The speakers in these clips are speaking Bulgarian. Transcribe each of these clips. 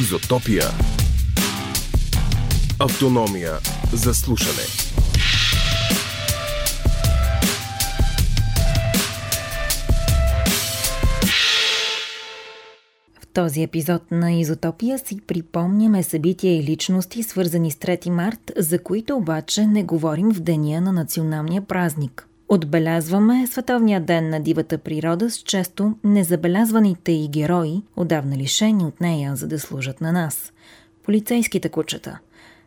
Изотопия. Автономия за слушане. В този епизод на Изотопия си припомняме събития и личности, свързани с 3 март, за които обаче не говорим в деня на националния празник. Отбелязваме Световния ден на дивата природа с често незабелязваните и герои, отдавна лишени от нея, за да служат на нас. Полицейските кучета.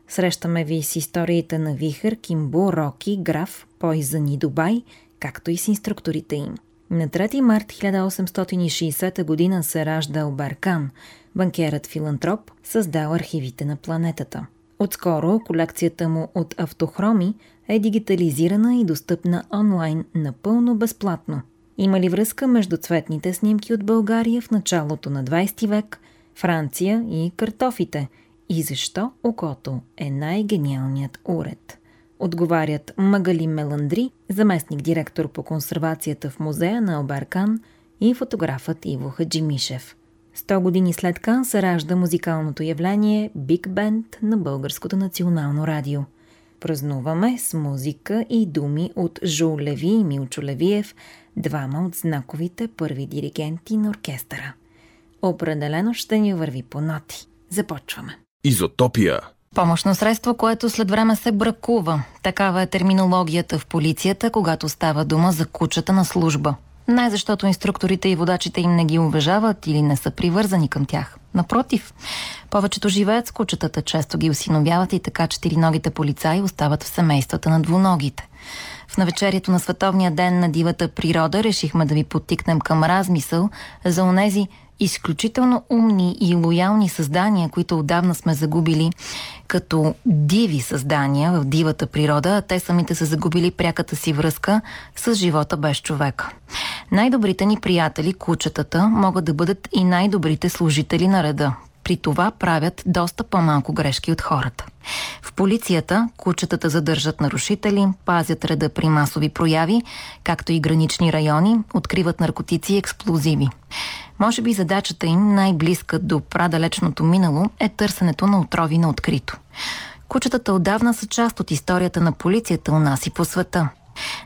Срещаме ви с историите на Вихър, Кимбо, Роки, Граф, Пойзън и Дубай, както и с инструкторите им. На 3 март 1860 г. се ражда Албаркан, банкерът филантроп, създал архивите на планетата. Отскоро колекцията му от автохроми е дигитализирана и достъпна онлайн напълно безплатно. Има ли връзка между цветните снимки от България в началото на 20 век, Франция и картофите? И защо окото е най-гениалният уред? Отговарят Магали Меландри, заместник директор по консервацията в музея на Албаркан и фотографът Иво Хаджимишев. Сто години след Кан се ражда музикалното явление Биг Бенд на Българското национално радио – Празнуваме с музика и думи от Жул Леви и Милчо Левиев, двама от знаковите първи диригенти на оркестъра. Определено ще ни върви по ноти. Започваме. Изотопия. Помощно средство, което след време се бракува. Такава е терминологията в полицията, когато става дума за кучата на служба. Не защото инструкторите и водачите им не ги уважават или не са привързани към тях. Напротив, повечето живеят с кучетата, често ги осиновяват и така четириногите полицаи остават в семействата на двуногите. В навечерието на Световния ден на дивата природа решихме да ви подтикнем към размисъл за онези изключително умни и лоялни създания, които отдавна сме загубили като диви създания в дивата природа, а те самите са загубили пряката си връзка с живота без човека. Най-добрите ни приятели, кучетата, могат да бъдат и най-добрите служители на реда. При това правят доста по-малко грешки от хората. В полицията кучетата задържат нарушители, пазят реда при масови прояви, както и гранични райони, откриват наркотици и експлозиви. Може би задачата им най-близка до прадалечното минало е търсенето на отрови на открито. Кучетата отдавна са част от историята на полицията у нас и по света.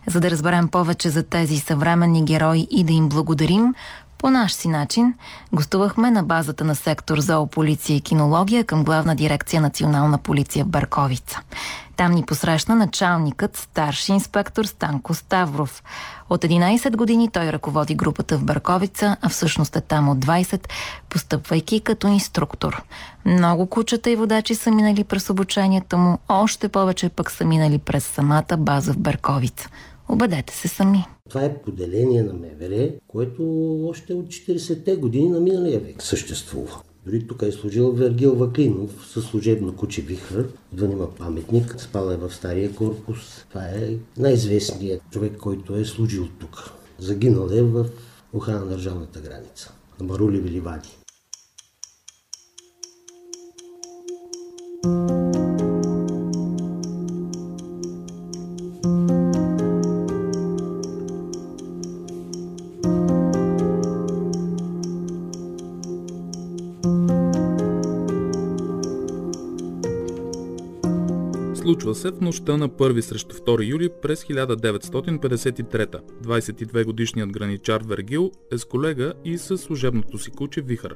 За да разберем повече за тези съвременни герои и да им благодарим, по наш си начин гостувахме на базата на сектор зоополиция и кинология към главна дирекция Национална полиция в Барковица. Там ни посрещна началникът, старши инспектор Станко Ставров. От 11 години той ръководи групата в Барковица, а всъщност е там от 20, постъпвайки като инструктор. Много кучета и водачи са минали през обучението му, още повече пък са минали през самата база в Барковица. Обадете се сами. Това е поделение на МВР, което още от 40-те години на миналия век съществува. Дори тук е служил Вергил Ваклинов със служебно куче Вихър. Отвън има паметник, спал е в стария корпус. Това е най-известният човек, който е служил тук. Загинал е в охрана на държавната граница. На Марули Виливади. Случва се в нощта на 1 срещу 2 юли през 1953. 22 годишният граничар Вергил е с колега и със служебното си куче Вихър.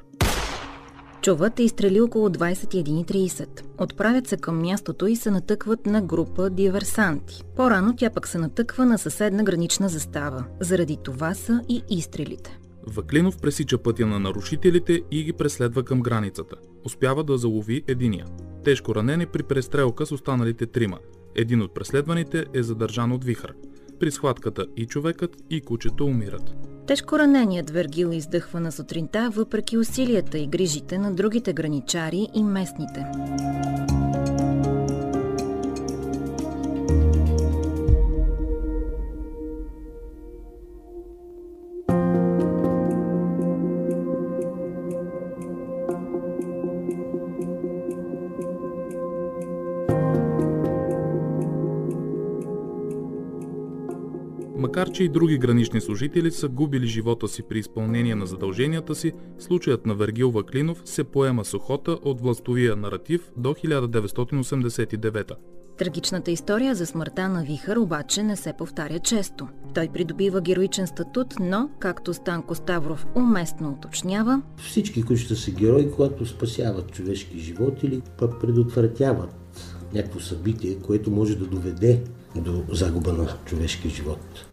Чуват е изстрели около 21.30. Отправят се към мястото и се натъкват на група диверсанти. По-рано тя пък се натъква на съседна гранична застава. Заради това са и изстрелите. Ваклинов пресича пътя на нарушителите и ги преследва към границата. Успява да залови единия. Тежко ранени при престрелка с останалите трима. Един от преследваните е задържан от вихър. При схватката и човекът, и кучето умират. Тежко раненият Вергил издъхва на сутринта, въпреки усилията и грижите на другите граничари и местните. Макар че и други гранични служители са губили живота си при изпълнение на задълженията си, случаят на Вергил Ваклинов се поема с охота от властовия наратив до 1989 Трагичната история за смъртта на Вихър обаче не се повтаря често. Той придобива героичен статут, но, както Станко Ставров уместно уточнява, Всички кучета са герои, когато спасяват човешки живот или пък предотвратяват някакво събитие, което може да доведе до загуба на човешки живот.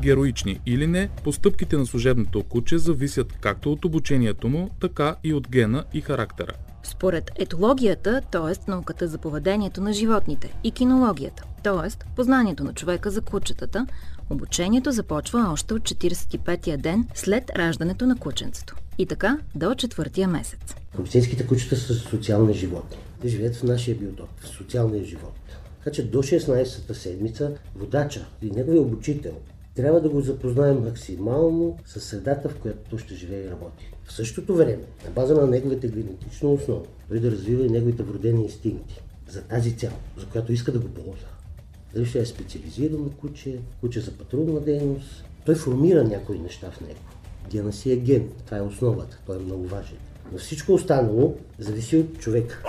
Героични или не, постъпките на служебното куче зависят както от обучението му, така и от гена и характера. Според етологията, т.е. науката за поведението на животните, и кинологията, т.е. познанието на човека за кучетата, обучението започва още от 45-я ден след раждането на кученцето. И така до четвъртия месец. Полицейските кучета са социални животни. Те живеят в нашия биотоп, в социалния живот. Така че до 16-та седмица водача и неговия обучител трябва да го запознаем максимално с средата, в която той ще живее и работи. В същото време, на база на неговите генетична основа, той да развива и неговите вродени инстинкти за тази цел, за която иска да го ползва. Дали ще е специализирано куче, куче за патрулна дейност. Той формира някои неща в него. Гена си е ген. Това е основата. Той е много важен. Но всичко останало зависи от човека.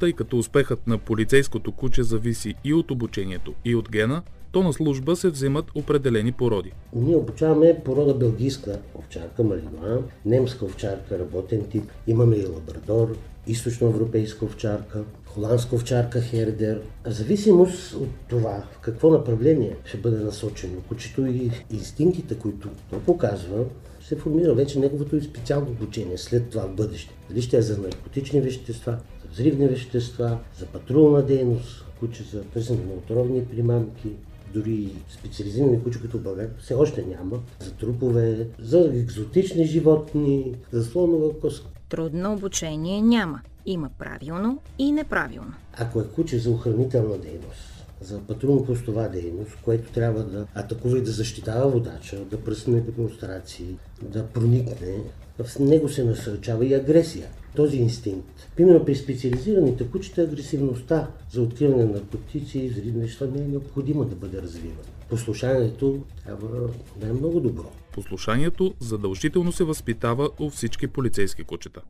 Тъй като успехът на полицейското куче зависи и от обучението, и от гена, то на служба се взимат определени породи. Ние обучаваме порода белгийска овчарка Малинуа, немска овчарка работен тип, имаме и лабрадор, източноевропейска овчарка, холандска овчарка Хердер. В зависимост от това в какво направление ще бъде насочено кучето и инстинктите, които то показва, се формира вече неговото и специално обучение след това в бъдеще. Дали ще е за наркотични вещества, за взривни вещества, за патрулна дейност, куче за търсене на отровни примамки, дори специализирани куче, като в България все още няма, за трупове, за екзотични животни, за слонова кост. Трудно обучение няма. Има правилно и неправилно. Ако е куче за охранителна дейност, за патрулно-постова дейност, което трябва да атакува и да защитава водача, да пръсне демонстрации, да проникне, в него се насърчава и агресия. Този инстинкт. Примерно при специализираните кучета агресивността за откриване на наркотици и взривни неща не е необходимо да бъде развивана. Послушанието трябва да е много добро. Послушанието задължително се възпитава у всички полицейски кучета.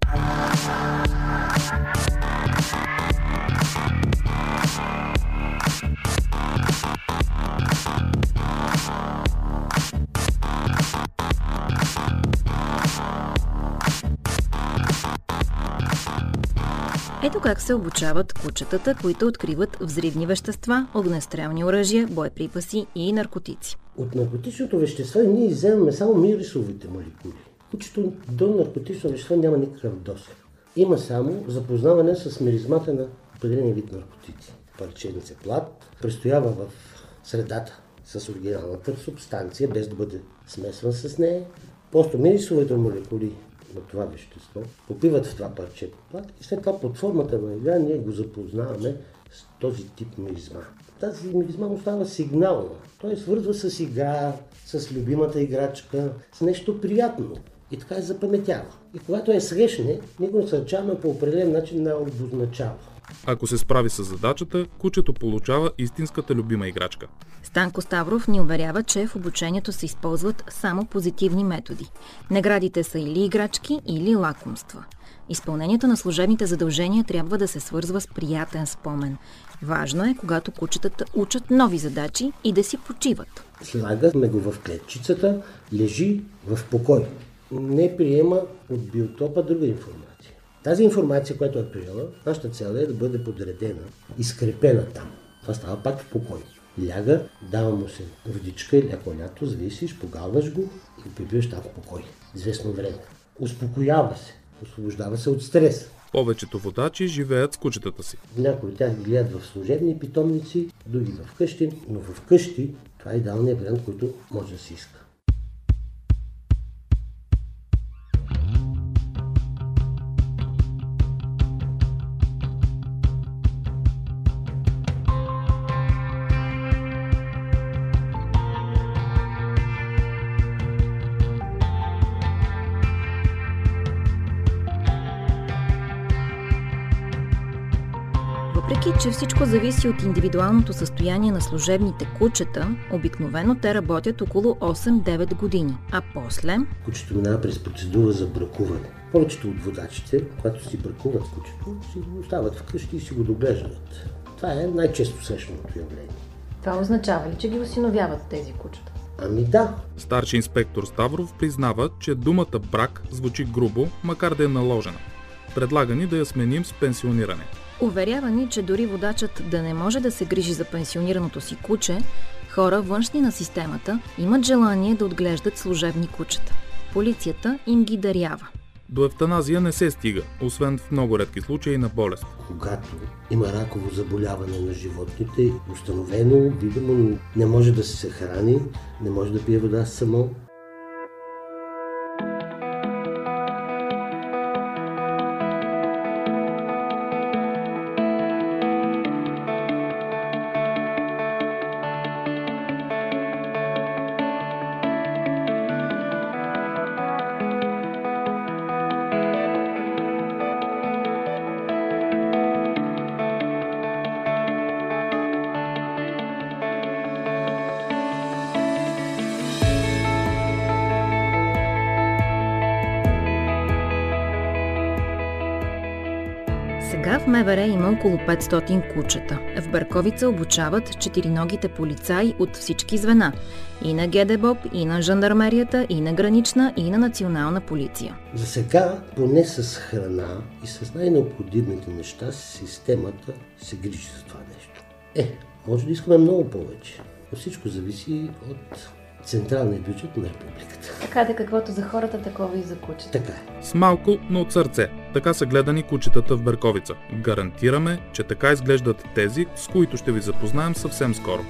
Ето как се обучават кучетата, които откриват взривни вещества, огнестрелни оръжия, боеприпаси и наркотици. От наркотичното вещество ние изземаме само мирисовите молекули. Кучето до наркотично вещество няма никакъв досег. Има само запознаване с миризмата на определен вид наркотици. Парченица плат престоява в средата с оригиналната субстанция, без да бъде смесван с нея. Просто мирисовите молекули на това вещество попиват в това парче плат и след това под формата на игра ние го запознаваме с този тип миризма. Тази миризма му става сигнална. Той свързва с игра, с любимата играчка, с нещо приятно. И така е запаметява. И когато е срещне, ние го насърчаваме по определен начин да обозначава. Ако се справи с задачата, кучето получава истинската любима играчка. Станко Ставров ни уверява, че в обучението се използват само позитивни методи. Наградите са или играчки, или лакомства. Изпълнението на служебните задължения трябва да се свързва с приятен спомен. Важно е, когато кучетата учат нови задачи и да си почиват. Слагаме го в клетчицата, лежи в покой. Не приема от биотопа друга информация. Тази информация, която е приела, нашата цел е да бъде подредена и скрепена там. Това става пак в покой. Ляга, дава му се водичка или ако лято, зависиш, погалваш го и го прибиваш там в покой. Известно време. Успокоява се. Освобождава се от стрес. Повечето водачи живеят с кучетата си. Някои от тях ги гледат в служебни питомници, други в къщи, но в къщи това е идеалният вариант, който може да се иска. Че всичко зависи от индивидуалното състояние на служебните кучета, обикновено те работят около 8-9 години, а после... Кучето минава през процедура за бракуване. Повечето от водачите, когато си бракуват кучето, си го остават вкъщи и си го доглеждат. Това е най-често срещаното явление. Това означава ли, че ги осиновяват тези кучета? Ами да, Старши инспектор Ставров признава, че думата брак звучи грубо, макар да е наложена. Предлага ни да я сменим с пенсиониране. Уверява ни, че дори водачът да не може да се грижи за пенсионираното си куче, хора външни на системата имат желание да отглеждат служебни кучета. Полицията им ги дарява. До евтаназия не се стига, освен в много редки случаи на болест. когато има раково заболяване на животните, установено, видимо, не може да се храни, не може да пие вода само, около 500 кучета. В Берковица обучават четириногите полицаи от всички звена. И на ГДБОП, и на жандармерията, и на гранична, и на национална полиция. За сега, поне с храна и с най-необходимите неща, системата се грижи за това нещо. Е, може да искаме много повече. Но всичко зависи от централния бюджет на републиката. Така да каквото за хората, такова и за кучета. Така е. С малко, но от сърце. Така са гледани кучетата в Берковица. Гарантираме, че така изглеждат тези, с които ще ви запознаем съвсем скоро.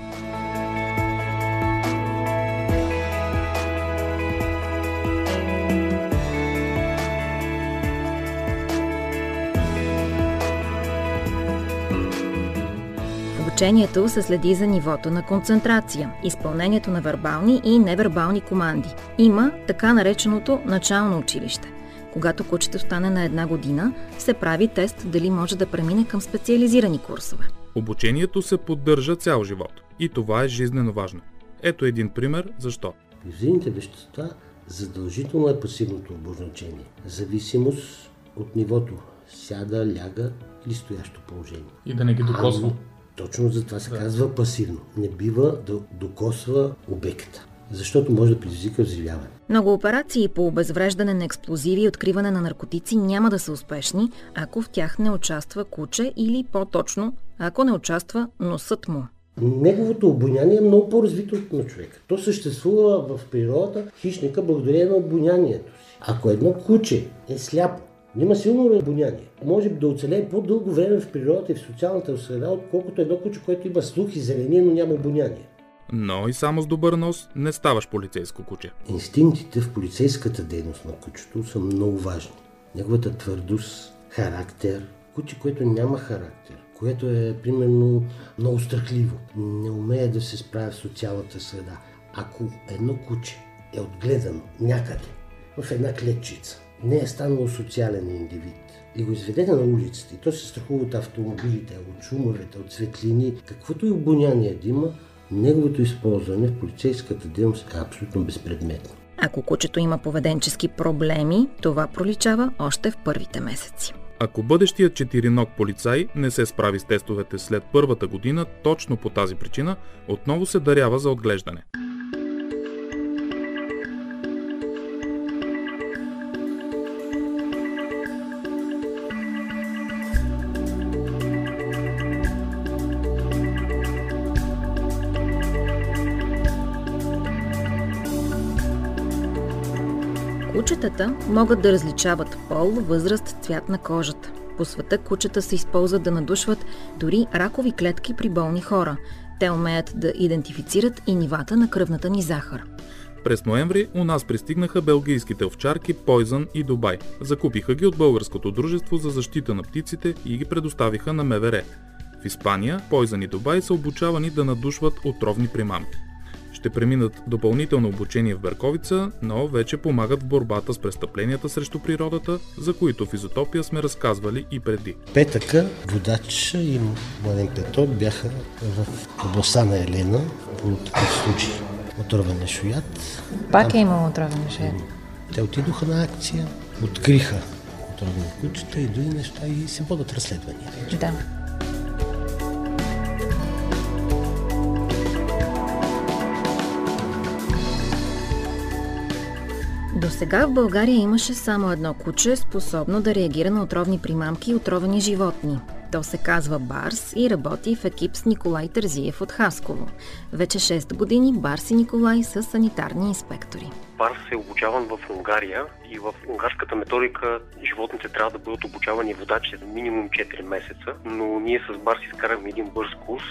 Обучението се следи за нивото на концентрация, изпълнението на вербални и невербални команди. Има така нареченото начално училище. Когато кучето стане на една година, се прави тест дали може да премине към специализирани курсове. Обучението се поддържа цял живот. И това е жизнено важно. Ето един пример защо. При взаимните вещества задължително е пасивното обозначение. Зависимост от нивото. Сяда, ляга или стоящо положение. И да не ги докосва. Точно за това се казва пасивно. Не бива да докосва обекта, защото може да предизвика взривяване. Много операции по обезвреждане на експлозиви и откриване на наркотици няма да са успешни, ако в тях не участва куче или по-точно, ако не участва носът му. Неговото обоняние е много по-развито от на човека. То съществува в природата, хищника, благодарение на обонянието си. Ако едно куче е сляпо, има силно обоняние, може да оцелее по-дълго време в природата и в социалната среда, отколкото едно куче, което има слух и зрение, но няма обоняние. Но и само с добър нос не ставаш полицейско куче. Инстинктите в полицейската дейност на кучето са много важни. Неговата твърдост, характер, куче, което няма характер, което е примерно много страхливо, не умее да се справя в социалната среда. Ако едно куче е отгледано някъде, в една клетчица, не е станало социален индивид и го изведете на улицата и то се страхува от автомобилите, от шумовете, от светлини, каквото и обоняние да има, неговото използване в полицейската дейност е абсолютно безпредметно. Ако кучето има поведенчески проблеми, това проличава още в първите месеци. Ако бъдещият четириног полицай не се справи с тестовете след първата година, точно по тази причина, отново се дарява за отглеждане. Кучетата могат да различават пол, възраст, цвят на кожата. По света кучета се използват да надушват дори ракови клетки при болни хора. Те умеят да идентифицират и нивата на кръвната ни захар. През ноември у нас пристигнаха белгийските овчарки Poison и Дубай. Закупиха ги от Българското дружество за защита на птиците и ги предоставиха на МВР. В Испания Poison и Дубай са обучавани да надушват отровни примамки. Ще преминат допълнително обучение в Берковица, но вече помагат в борбата с престъпленията срещу природата, за които в Изотопия сме разказвали и преди. Петъка, водач и Младен Петро бяха в областта на Елена по такъв случай. Отровен шоят. Пак е имало отровен шоят. Те отидоха на акция, откриха отровени кучета и други неща и се водят разследвания. Да. До сега в България имаше само едно куче, способно да реагира на отровни примамки и отровени животни. То се казва Барс и работи в екип с Николай Тързиев от Хасково. Вече 6 години Барс и Николай са санитарни инспектори. Барс е обучаван в Унгария и в унгарската методика животните трябва да бъдат обучавани водачи за минимум 4 месеца, но ние с Барс изкарахме един бърз курс,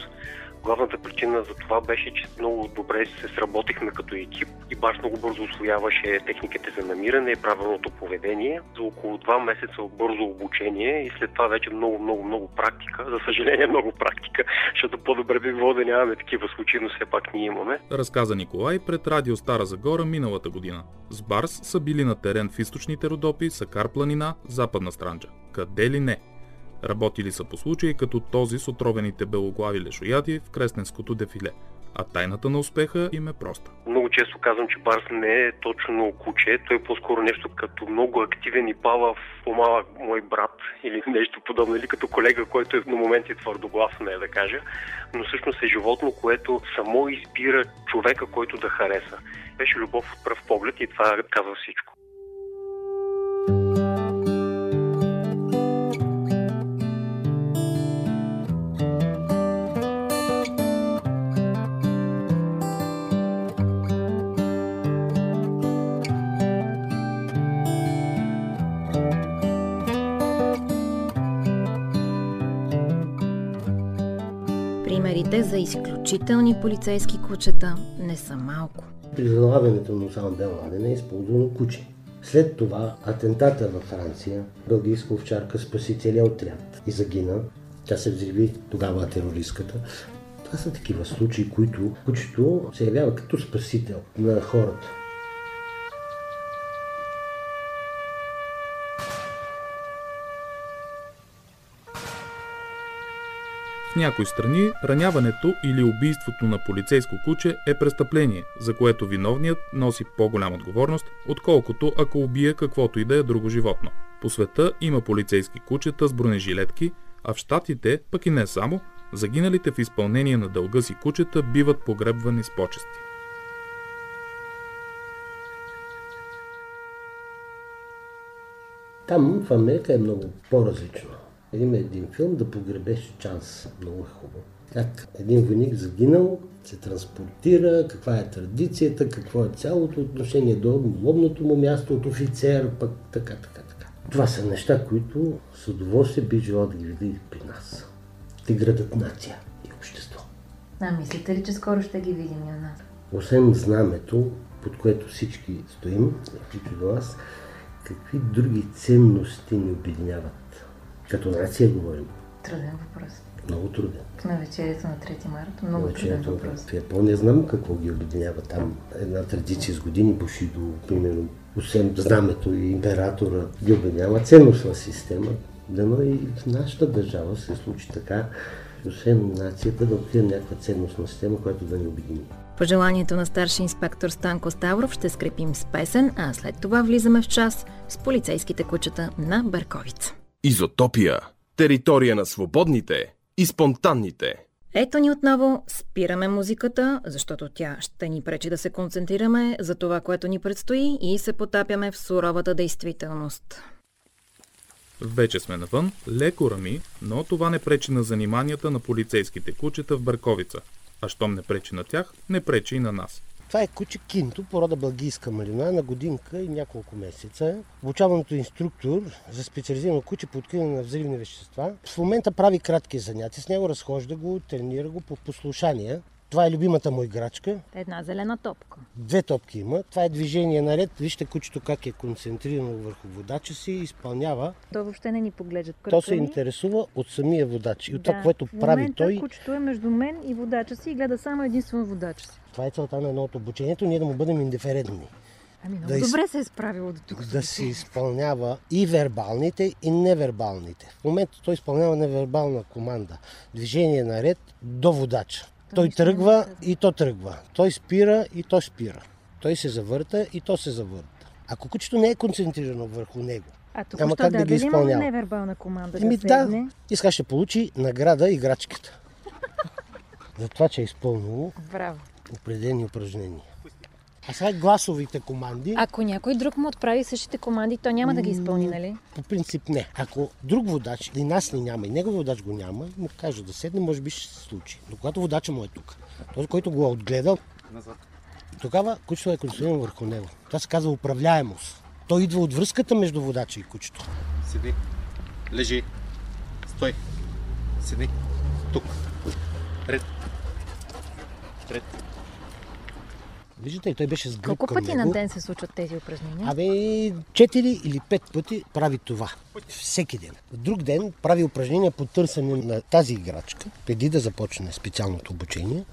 Главната причина за това беше, че много добре се сработихме като екип и баш много бързо освояваше техниките за намиране и правилното поведение. За около два месеца бързо обучение и след това вече много, много, много практика. За съжаление много практика, защото по-добре би било да нямаме такива случаи, но все пак ние имаме. Разказа Николай пред Радио Стара Загора миналата година. С Барс са били на терен в източните Родопи, Сакар планина, Западна Странджа. Къде ли не? Работили са по случаи като този с отровените белоглави лешояди в Кресненското дефиле. А тайната на успеха им е проста. Много често казвам, че Барс не е точно куче, той е по-скоро нещо като много активен и пава в по-малък мой брат или нещо подобно, или като колега, който е на моменти твърдоглас, не е да кажа, но всъщност е животно, което само избира човека, който да хареса. Беше любов от пръв поглед и това казва всичко. Изключителни полицейски кучета не са малко. При залавянето на Осама Бен Ладен е използвано куче. След това атентата във Франция, бългийска овчарка спаси целия отряд и загина. Тя се взриви тогава терористката. Това са такива случаи, които кучето се явява като спасител на хората. В някои страни раняването или убийството на полицейско куче е престъпление, за което виновният носи по-голяма отговорност, отколкото ако убие каквото и да е друго животно. По света има полицейски кучета с бронежилетки, а в щатите, пък и не само, загиналите в изпълнение на дълга си кучета биват погребвани с почести. Там в Америка е много по-различно. Има един филм да погребеш Чанс. Много е хубаво. Как един войник загинал, се транспортира, каква е традицията, какво е цялото отношение до лобното му място от офицер, пък така, така, така. Това са неща, които с удоволствие би желал да ги види при нас. Те градат нация и общество. А мислите ли, че скоро ще ги видим и у нас? Освен знамето, под което всички стоим, включително до нас, какви други ценности ни обединяват? Като нация говорим. Труден въпрос. Много труден. На вечерието на 3 марта много труден Вечерята въпрос. В Япония знам какво ги обединява там. Една традиция с години Бушидо, примерно, освен знамето и императора, ги обединява ценностна система. Дано и в нашата държава се случи така, освен нацията да открием някаква ценностна система, която да ни обедини. Пожеланието на старши инспектор Станко Ставров ще скрепим с песен, а след това влизаме в час с полицейските кучета на Берковица. Изотопия. Територия на свободните и спонтанните. Ето ни отново, спираме музиката, защото тя ще ни пречи да се концентрираме за това, което ни предстои и се потапяме в суровата действителност. Вече сме навън, леко рами, но това не пречи на заниманията на полицейските кучета в Берковица. А щом не пречи на тях, не пречи и на нас. Това е куче кинто, порода бългийска малина, на годинка и няколко месеца. Обучаваното инструктор за специализирано куче по откриване на взривни вещества. В момента прави кратки занятия с него, разхожда го, тренира го по послушания. Това е любимата му играчка. Една зелена топка. Две топки има. Това е движение наред. Вижте кучето как е концентрирано върху водача си и изпълнява. То въобще не ни поглежда. То се интересува от самия водач и от това, което в прави той. кучето е между мен и водача си и гледа само единствено водача си. Това е целта на едно от обучението, ние да му бъдем индиферентни. Ами много Да из- добре се е справило до тук. Да се изпълнява и вербалните, и невербалните. В момента той изпълнява невербална команда. Движение наред до водача. Той тръгва и то тръгва. Той спира и то спира. Той се завърта и то се завърта. Ако кучето не е концентрирано върху него, А тук що как да да, ги изпълнява. невербална команда Еми да да, и сега ще получи награда играчката. За това, че е изпълнило Браво. определени упражнения. А сега гласовите команди, Ако някой друг му отправи същите команди, то няма да ги изпълни, нали? по принцип не. Ако друг водач, и нас ни няма, и негов водач го няма, и му каже да седне, може би ще се случи. Но когато водача му е тук, този, който го е отгледал, тогава кучето е концентрирано върху него. Това се казва управляемост. Той идва от връзката между водача и кучето. Седи. Лежи. Стой. Седи. Тук. Ред. Ред. Виждате ли, той беше с гръб Колко към пъти него. на ден се случват тези упражнения? Абе, 4 или 5 пъти прави това. Всеки ден. В друг ден прави упражнения по търсене на тази играчка, преди да започне специалното обучение.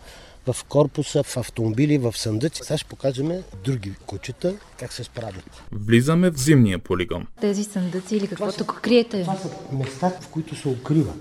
В корпуса, в автомобили, в съндъци. Сега ще покажем други кучета как се справят. Влизаме в зимния полигон. Тези съндъци или какво тук криете? Това са места, в които се укриват.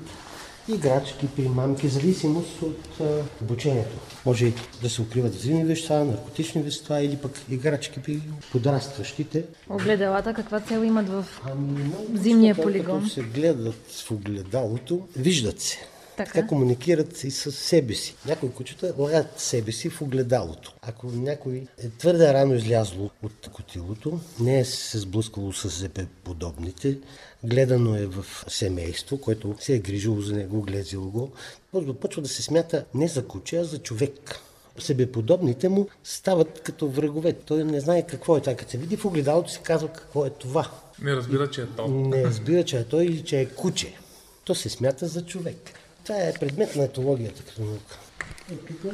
Играчки, примамки, зависимост от а, обучението. Може да се укриват взривни вещества, наркотични вещества или пък играчки при подрастващите. Огледалата каква цел имат в Ами, много Зимния неща, полигон. Като се гледат в огледалото, виждат се. Така. Така комуникират и с себе си. Някои кучета лагат себе си в огледалото. Ако някой е твърде рано излязло от котилото, не е се сблъскало с ЗП подобните, гледано е в семейство, което се е грижило за него, глезило го, да почва да се смята не за куче, а за човек. Себеподобните му стават като врагове. Той не знае какво е това. Като се види в огледалото, си казва какво е това. Не разбира, че е то. Не разбира, че е той или че е куче. То се смята за човек. Това е предмет на етологията като наука. Е, е-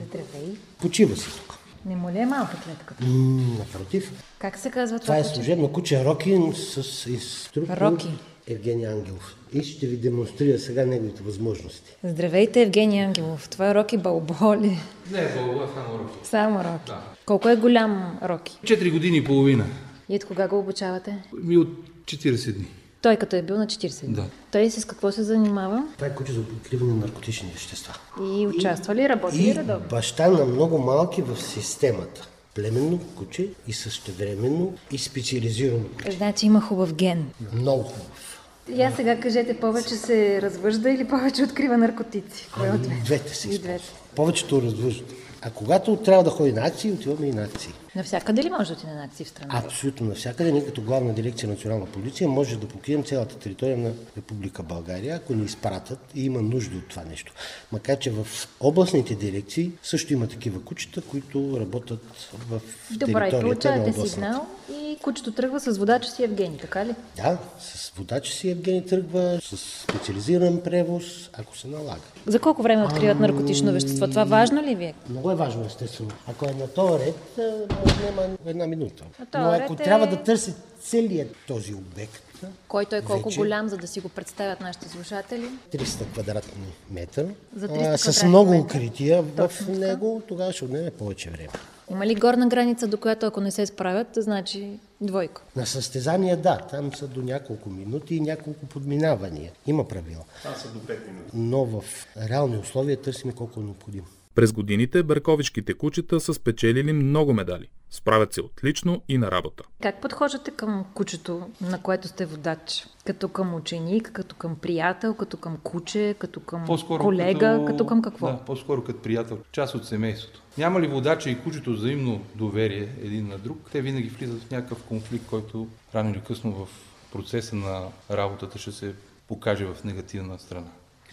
Здравей. Почива си тук. Не му ли е малка клетката? М, Напротив, Как се казва това това е служебно куче Роки с инструктор Роки. Евгений Ангелов. И ще ви демонстрира сега неговите възможности. Здравейте, Евгений Ангелов. Това е Роки Балболи. Не е Бълга, само Роки. Само Роки. Колко е голям Роки? 4 години и половина. И от кога го обучавате? Ми от 40 дни. Той като е бил на 40 дни. Да. Той с какво се занимава? Това е куче за откриване на наркотични вещества. И участва ли, работи ли И редовно? баща на много малки в системата. Племенно куче и същевременно и специализирано куче. Значи има хубав ген. Много хубав. И аз сега кажете, повече се развъжда или повече открива наркотици? Кое от Ами, двете? двете се двете. Повечето развъждат. А когато трябва да ходи на акции, отиваме и на акции. Навсякъде ли може да отиде на акции в страната? Абсолютно навсякъде. Ние като главна дирекция национална полиция може да покрием цялата територия на Република България, ако ни изпратят и има нужда от това нещо. Макар, че в областните дирекции също има такива кучета, които работят в Добре, територията на областната. сигнал и кучето тръгва с водача си Евгений, така ли? Да, с водача си Евгений тръгва, с специализиран превоз, ако се налага. За колко време откриват наркотично вещество? Това важно ли ви е? Много е важно, естествено. Ако е на този ред, а, може да няма една минута. Но ако е- трябва да търси целият този обект, Който е колко Вече- голям, за да си го представят нашите слушатели? 300 квадратни метра, За 300 а, с много метра. укрития в Точно него, тогава ще отнеме повече време. Има ли горна граница, до която ако не се справят, значи двойка? На състезания, да, там са до няколко минути и няколко подминавания. Има правила. Там са до 5 минути. Но в реални условия търсим колко е необходимо. През годините берковичките кучета са спечелили много медали. Справят се отлично и на работа. Как подхождате към кучето, на което сте водач? Като към ученик, като към приятел, като към куче, като към По-скоро колега, като... към какво? Да, по-скоро като приятел, част от семейството. Няма ли водача и кучето взаимно доверие един на друг, те винаги влизат в някакъв конфликт, който рано или късно в процеса на работата ще се покаже в негативна страна.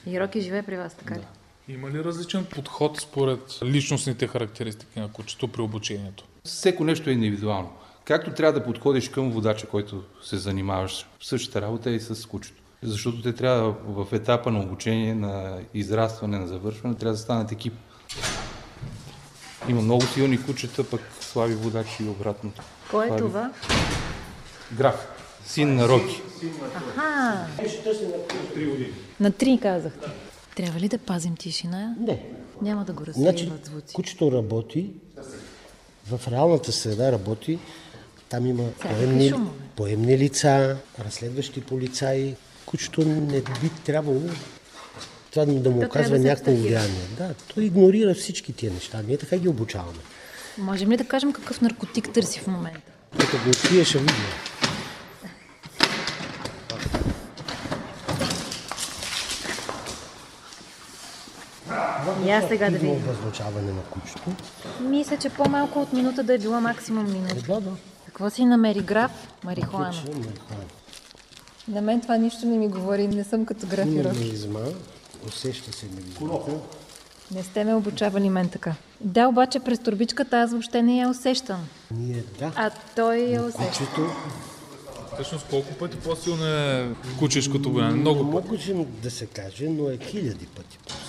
И Роки живее при вас, така ли? Има ли различен подход според личностните характеристики на кучето при обучението? Всеко нещо е индивидуално. Както трябва да подходиш към водача, който се занимаваш същата работа и с кучето. Защото те трябва в етапа на обучение, на израстване, на завършване, трябва да станат екип. Има много силни кучета, пък слаби водачи и обратно. Кой е Слаби. това? Граф, син на Роки. Аха. На три казахте. Трябва ли да пазим тишина? Не. Няма да го Значи, разсеиват звуци. кучето работи, в реалната среда работи, там има поемни, поемни лица, разследващи полицаи. Кучето не би трябвало това да му оказва някакво влияние. Да, той игнорира всички тия неща. Ние така ги обучаваме. Можем ли да кажем какъв наркотик търси в момента? Като го откриеш, ще видим. Я сега да Активно видим. обозначаване на кучето. Мисля, че по-малко от минута да е била максимум минута. Да, да. Какво си намери граф? Марихуана. Марихуана. На мен това нищо не ми говори. Не съм като граф и Има Роки. миризма, усеща се миризмата. Не сте ме обучавали мен така. Да, обаче през турбичката аз въобще не я усещам. Ние, да, А той я усеща. кучето Всъщност колко пъти по-силно е кучешкото голямо? не Много можем да се каже, но е хиляди пъти по-силно.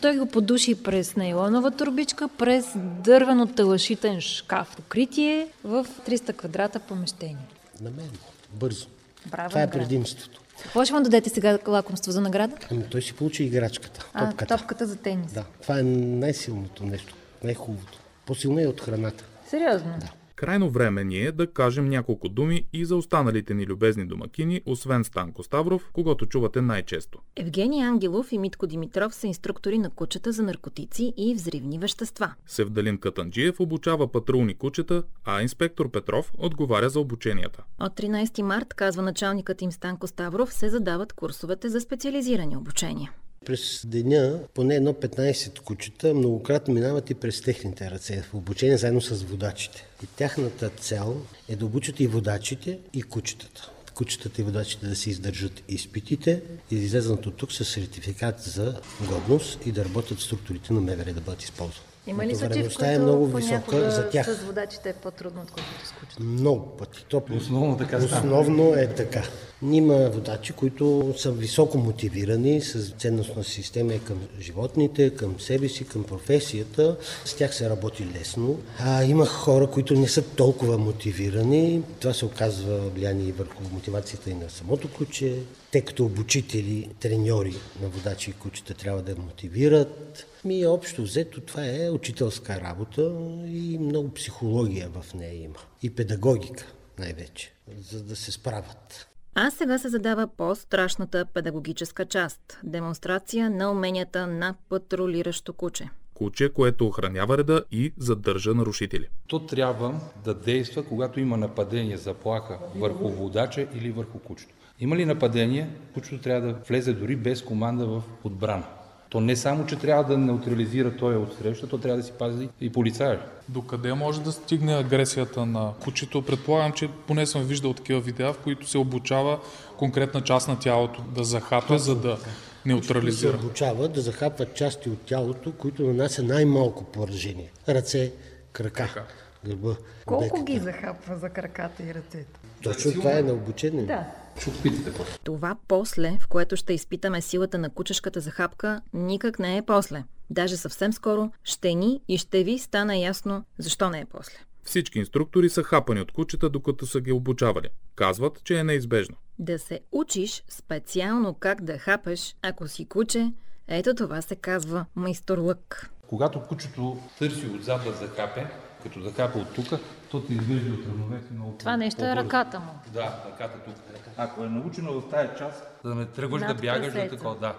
Той го подуши през нейлонова турбичка, през дървено талашитен шкаф. Покритие в 300 квадрата помещение. На мен. Бързо. Браво, Това е награда. предимството. Какво ще му дадете сега лакомство за награда? Ами той си получи играчката, А, топката. топката за тенис. Да, това е най-силното нещо, най-хубавото. По-силно е от храната. Сериозно? Крайно време ни е да кажем няколко думи и за останалите ни любезни домакини, освен Станко Ставров, когато чувате най-често. Евгений Ангелов и Митко Димитров са инструктори на кучета за наркотици и взривни вещества. Севдалин Катанджиев обучава патрулни кучета, а инспектор Петров отговаря за обученията. От 13 март, казва началникът им Станко Ставров, се задават курсовете за специализирани обучения. През деня поне едно 15 кучета многократно минават и през техните ръце в обучение заедно с водачите. И тяхната цел е да обучат и водачите, и кучетата. Кучетата и водачите да се издържат изпитите и да излезнат от тук с сертификат за годност и да работят в структурите на МВР да бъдат използвани. Има ли случаи, в Натовареността които е много понякога висока за тях. с водачите е по-трудно, отколкото с кучета? Много пъти. То Основно така. Основно е така. Има водачи, които са високо мотивирани с ценностна система и към животните, към себе си, към професията. С тях се работи лесно. А има хора, които не са толкова мотивирани. Това се оказва влияние и върху мотивацията и на самото куче. Те като обучители, треньори на водачи и кучета трябва да мотивират. Ми общо взето това е учителска работа и много психология в нея има. И педагогика най-вече, за да се справят. А сега се задава по-страшната педагогическа част – демонстрация на уменията на патрулиращо куче. Куче, което охранява реда и задържа нарушители. То трябва да действа, когато има нападение, заплаха върху водача или върху кучето. Има ли нападение, кучето трябва да влезе дори без команда в отбрана. То не само, че трябва да неутрализира той от среща, то трябва да си пази и полицая. Докъде може да стигне агресията на кучето? Предполагам, че поне съм виждал такива видеа, в които се обучава конкретна част на тялото да захапе, за да се неутрализира. обучава да захапват части от тялото, които нанася най-малко поражение. Ръце, крака, гърба, беката. захапва за краката и ръцете? Точно това е на обучение. Да. Ще опитате после. Това после, в което ще изпитаме силата на кучешката захапка, никак не е после. Даже съвсем скоро ще ни и ще ви стана ясно защо не е после. Всички инструктори са хапани от кучета, докато са ги обучавали. Казват, че е неизбежно. Да се учиш специално как да хапеш, ако си куче, ето това се казва майсторлък. Когато кучето търси отзад да захапе, като захапа от тук, то ти изглежда от равновесие много Това нещо е ръката му. Да, ръката тук. Ако е научено в тая част, да не тръгваш да бягаш, да такова, да.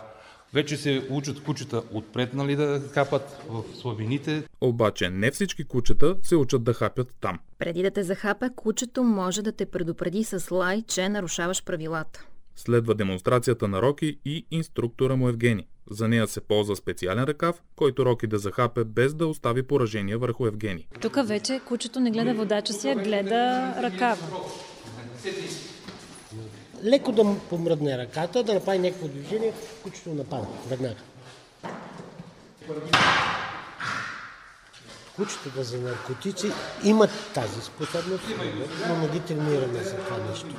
Вече се учат кучета отпред, нали, да хапат в слабините. Обаче не всички кучета се учат да хапят там. Преди да те захапе, кучето може да те предупреди с лай, че нарушаваш правилата. Следва демонстрацията на Роки и инструктора му Евгений. За нея се ползва специален ръкав, който Роки да захапе без да остави поражение върху Евгений. Тук вече кучето не гледа водача си, а гледа ръкава. Леко да му помръдне ръката, да направи някакво движение, кучето напада веднага. Кучетата за наркотици имат тази способност, но не ги тренираме за това нещо.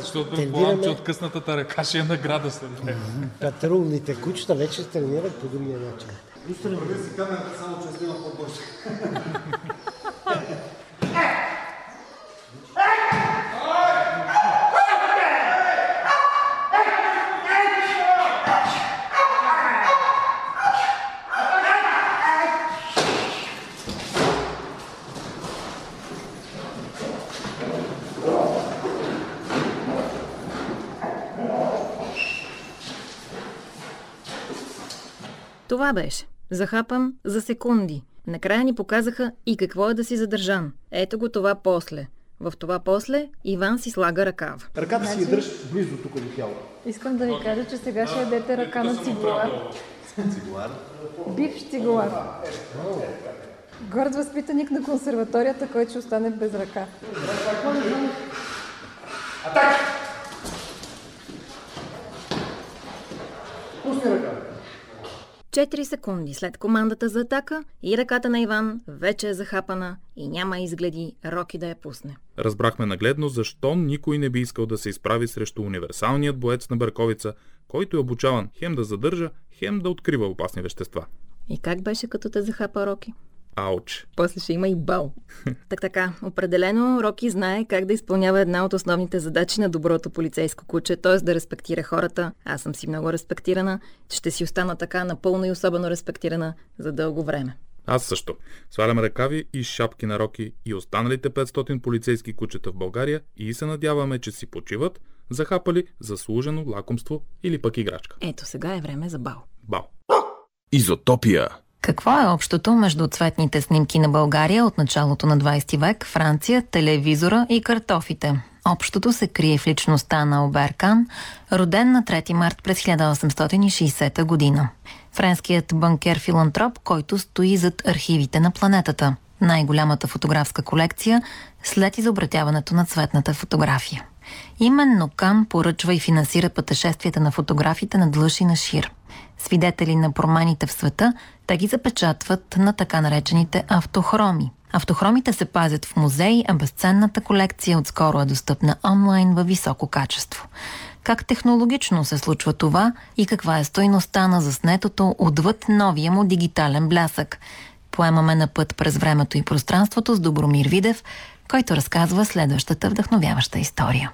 Защото предполагам, че от къснатата ръка ще е награда след. Патрулните кучета вече тренират по другия начин. Прави си камерата само, че снима по-бързо. Това беше. Захапан за секунди. Накрая ни показаха и какво е да си задържан. Ето го това после. В това после Иван си слага ръкава. Ръката си я дръж близо тук до тялото. Искам да ви кажа, че сега ще ядете ръка на цигулар. Цигулар. Бивш цигулар. Горд възпитаник на консерваторията, който ще остане без ръка. Пусни ръка. 4 секунди след командата за атака и ръката на Иван вече е захапана и няма изгледи Роки да я пусне. Разбрахме нагледно защо никой не би искал да се изправи срещу универсалният боец на Бърковица, който е обучаван хем да задържа, хем да открива опасни вещества. И как беше като те захапа Роки? Ауч! После ще има и бал. так така, определено Роки знае как да изпълнява една от основните задачи на доброто полицейско куче, т.е. да респектира хората. Аз съм си много респектирана, ще си остана така напълно и особено респектирана за дълго време. Аз също. Сваляме ръкави и шапки на Роки и останалите 500 полицейски кучета в България и се надяваме, че си почиват, захапали заслужено лакомство или пък играчка. Ето сега е време за бал. Бал! Изотопия. Какво е общото между цветните снимки на България от началото на 20 век, Франция, телевизора и картофите? Общото се крие в личността на Оберкан, роден на 3 март през 1860 година. Френският банкер-филантроп, който стои зад архивите на планетата. Най-голямата фотографска колекция след изобретяването на цветната фотография. Именно Кан поръчва и финансира пътешествията на фотографите на Длъж и на Шир. Свидетели на промените в света, те ги запечатват на така наречените автохроми. Автохромите се пазят в музеи, а безценната колекция отскоро е достъпна онлайн във високо качество. Как технологично се случва това и каква е стойността на заснетото отвъд новия му дигитален блясък? Поемаме на път през времето и пространството с Добромир Видев, който разказва следващата вдъхновяваща история.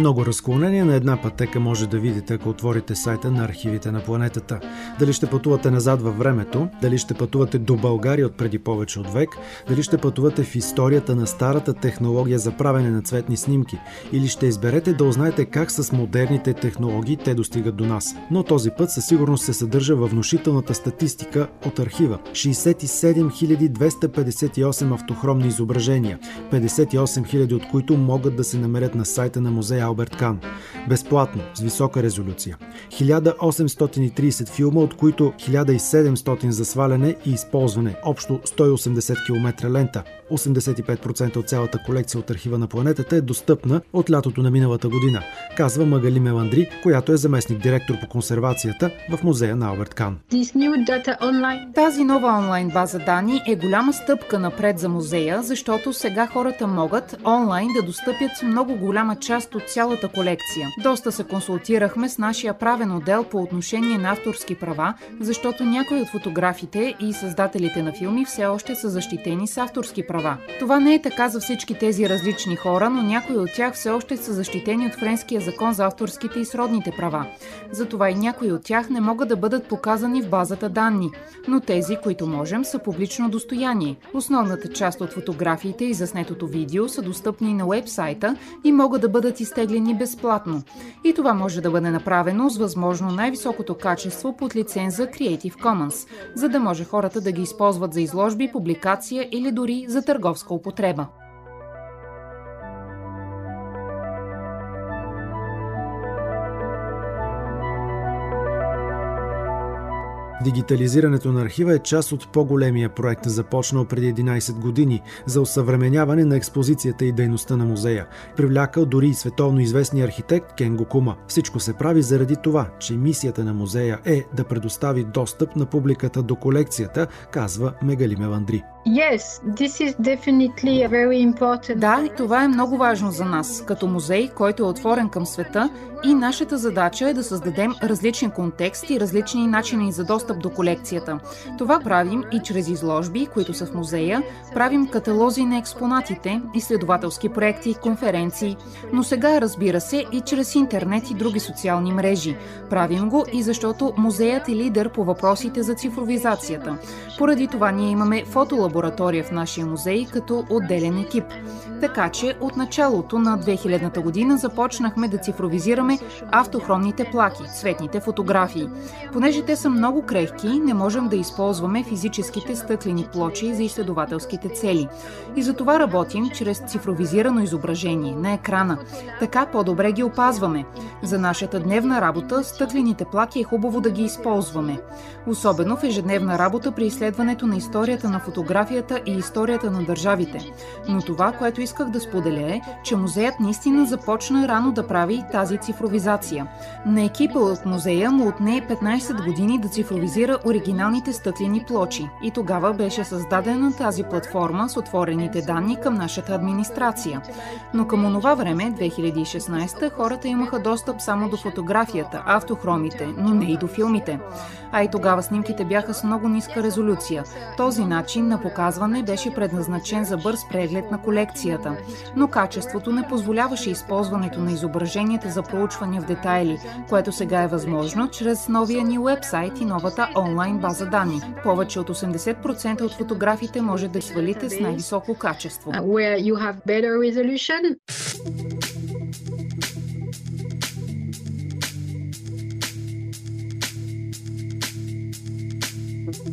Много разклонения на една пътека може да видите, ако отворите сайта на архивите на планетата. Дали ще пътувате назад във времето, дали ще пътувате до България от преди повече от век, дали ще пътувате в историята на старата технология за правене на цветни снимки, или ще изберете да узнаете как с модерните технологии те достигат до нас. Но този път със сигурност се съдържа във внушителната статистика от архива. 67 258 автохромни изображения, 58 000 от които могат да се намерят на сайта на музея Алберт Кан. Безплатно, с висока резолюция. 1830 филма, от които 1700 за сваляне и използване. Общо 180 км лента. 85% от цялата колекция от архива на планетата е достъпна от лятото на миналата година, казва Магали Меландри, която е заместник директор по консервацията в музея на Алберт Кан. Тази нова онлайн база данни е голяма стъпка напред за музея, защото сега хората могат онлайн да достъпят много голяма част от цялата колекция. Доста се консултирахме с нашия правен отдел по отношение на авторски права, защото някои от фотографите и създателите на филми все още са защитени с авторски права. Това не е така за всички тези различни хора, но някои от тях все още са защитени от Френския закон за авторските и сродните права. Затова и някои от тях не могат да бъдат показани в базата данни, но тези, които можем, са публично достояние. Основната част от фотографиите и заснетото видео са достъпни на уебсайта и могат да бъдат изтеглени безплатно. И това може да бъде направено с възможно най-високото качество под лиценза Creative Commons, за да може хората да ги използват за изложби, публикация или дори за търговска употреба. Дигитализирането на архива е част от по-големия проект, започнал преди 11 години за осъвременяване на експозицията и дейността на музея. Привлякал дори и световно известния архитект Кен Гокума. Всичко се прави заради това, че мисията на музея е да предостави достъп на публиката до колекцията, казва Мегали Мевандри. Да, това е много важно за нас, като музей, който е отворен към света и нашата задача е да създадем различен контекст и различни начини за достъп до колекцията. Това правим и чрез изложби, които са в музея, правим каталози на експонатите, изследователски проекти, конференции, но сега разбира се и чрез интернет и други социални мрежи. Правим го и защото музеят е лидер по въпросите за цифровизацията. Поради това ние имаме фотолаборатория в нашия музей като отделен екип. Така че от началото на 2000-та година започнахме да цифровизираме автохромните плаки, цветните фотографии. Понеже те са много крехки, не можем да използваме физическите стъклени плочи за изследователските цели. И за това работим чрез цифровизирано изображение на екрана. Така по-добре ги опазваме. За нашата дневна работа стъклените плаки е хубаво да ги използваме. Особено в ежедневна работа при изследването на историята на фотографията и историята на държавите. Но това, което исках да споделя е, че музеят наистина започна рано да прави тази цифровизация. На екипа от музея му отне 15 години да цифровизира оригиналните стъклени плочи и тогава беше създадена тази платформа с отворените данни към нашата администрация. Но към онова време, 2016, хората имаха достъп само до фотографията, автохромите, но не и до филмите. А и тогава снимките бяха с много ниска резолюция. Този начин на показване беше предназначен за бърз преглед на колекцията, но качеството не позволяваше използването на изображенията за проучване в детайли, което сега е възможно чрез новия ни вебсайт и новата онлайн база данни. Повече от 80% от фотографите може да свалите с най-високо качество.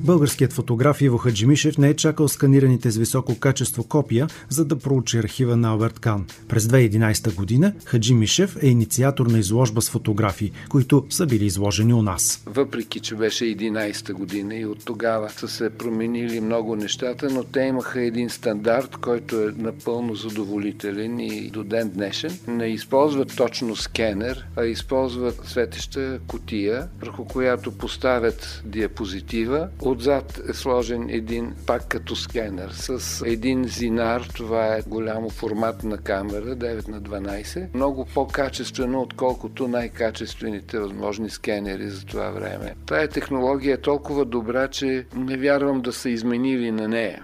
Българският фотограф Иво Хаджимишев не е чакал сканираните с високо качество копия, за да проучи архива на Алберт Кан. През 2011 година Хаджимишев е инициатор на изложба с фотографии, които са били изложени у нас. Въпреки, че беше 11 година и от тогава са се променили много нещата, но те имаха един стандарт, който е напълно задоволителен и до ден днешен. Не използват точно скенер, а използват светеща котия, върху която поставят диапозитива. Отзад е сложен един пак като скенер с един зинар. Това е голямо форматна камера, 9 на 12. Много по-качествено, отколкото най-качествените възможни скенери за това време. Тая технология е толкова добра, че не вярвам да са изменили на нея.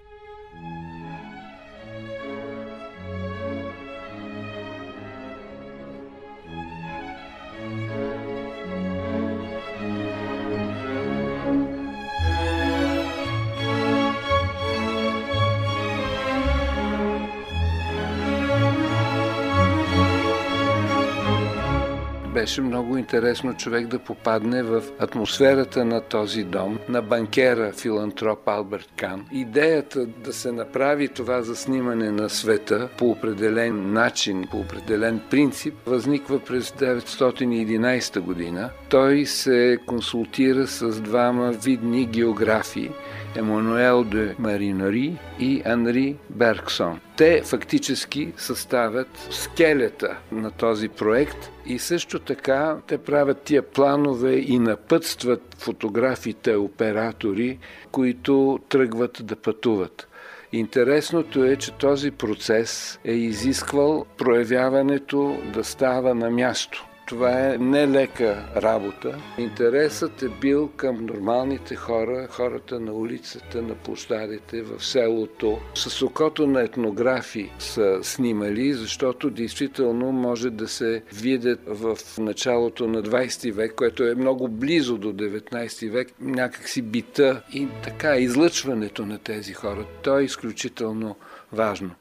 Беше много интересно човек да попадне в атмосферата на този дом, на банкера, филантроп Алберт Кан. Идеята да се направи това за снимане на света по определен начин, по определен принцип, възниква през 911 година. Той се консултира с двама видни географи, Емануел де Маринари и Анри Бергсон. Те фактически съставят скелета на този проект и също така те правят тия планове и напътстват фотографите оператори, които тръгват да пътуват. Интересното е, че този процес е изисквал проявяването да става на място. Това е нелека работа. Интересът е бил към нормалните хора, хората на улицата, на площадите, в селото. С окото на етнографи са снимали, защото действително може да се видят в началото на 20 век, което е много близо до 19 век, някакси бита и така излъчването на тези хора. То е изключително важно.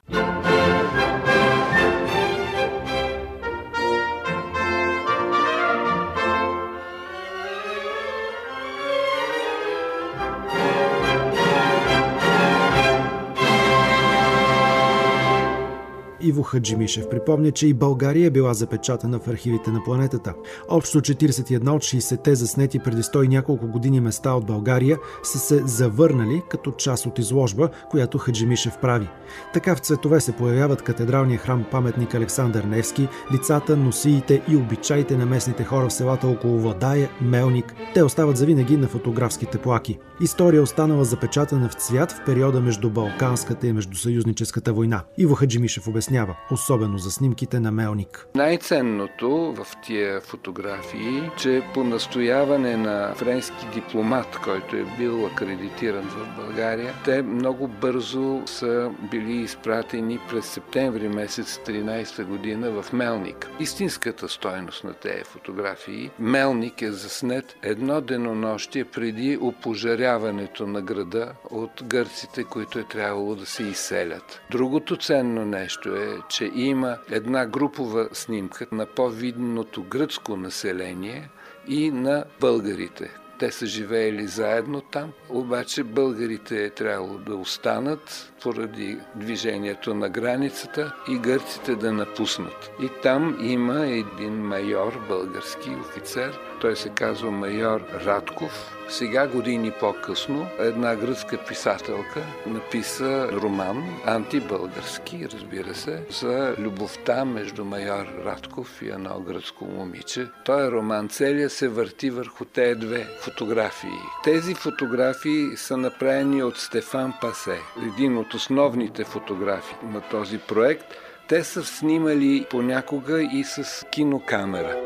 Иво Хаджимишев припомня, че и България е била запечатана в архивите на планетата. Общо 41 от 60-те заснети преди 100 и няколко години места от България са се завърнали като част от изложба, която Хаджимишев прави. Така в цветове се появяват катедралния храм паметник Александър Невски, лицата, носиите и обичаите на местните хора в селата около Владая, Мелник. Те остават завинаги на фотографските плаки. История останала запечатана в цвят в периода между Балканската и Междусъюзническата война. Иво Хаджимишев обяснява, особено за снимките на Мелник. Най-ценното в тия фотографии, че по настояване на френски дипломат, който е бил акредитиран в България, те много бързо са били изпратени през септември месец 13 година в Мелник. Истинската стойност на тези фотографии, Мелник е заснет едно денонощие преди опожаряването на града от гърците, които е трябвало да се изселят. Другото ценно нещо е, че има една групова снимка на по-видното гръцко население и на българите, те са живеели заедно там, обаче българите е трябвало да останат поради движението на границата и гърците да напуснат. И там има един майор, български офицер, той се казва майор Радков. Сега, години по-късно, една гръцка писателка написа роман, антибългарски, разбира се, за любовта между майор Радков и едно гръцко момиче. Той роман целия се върти върху тези две фотографии. Тези фотографии са направени от Стефан Пасе, един от основните фотографии на този проект. Те са снимали понякога и с кинокамера.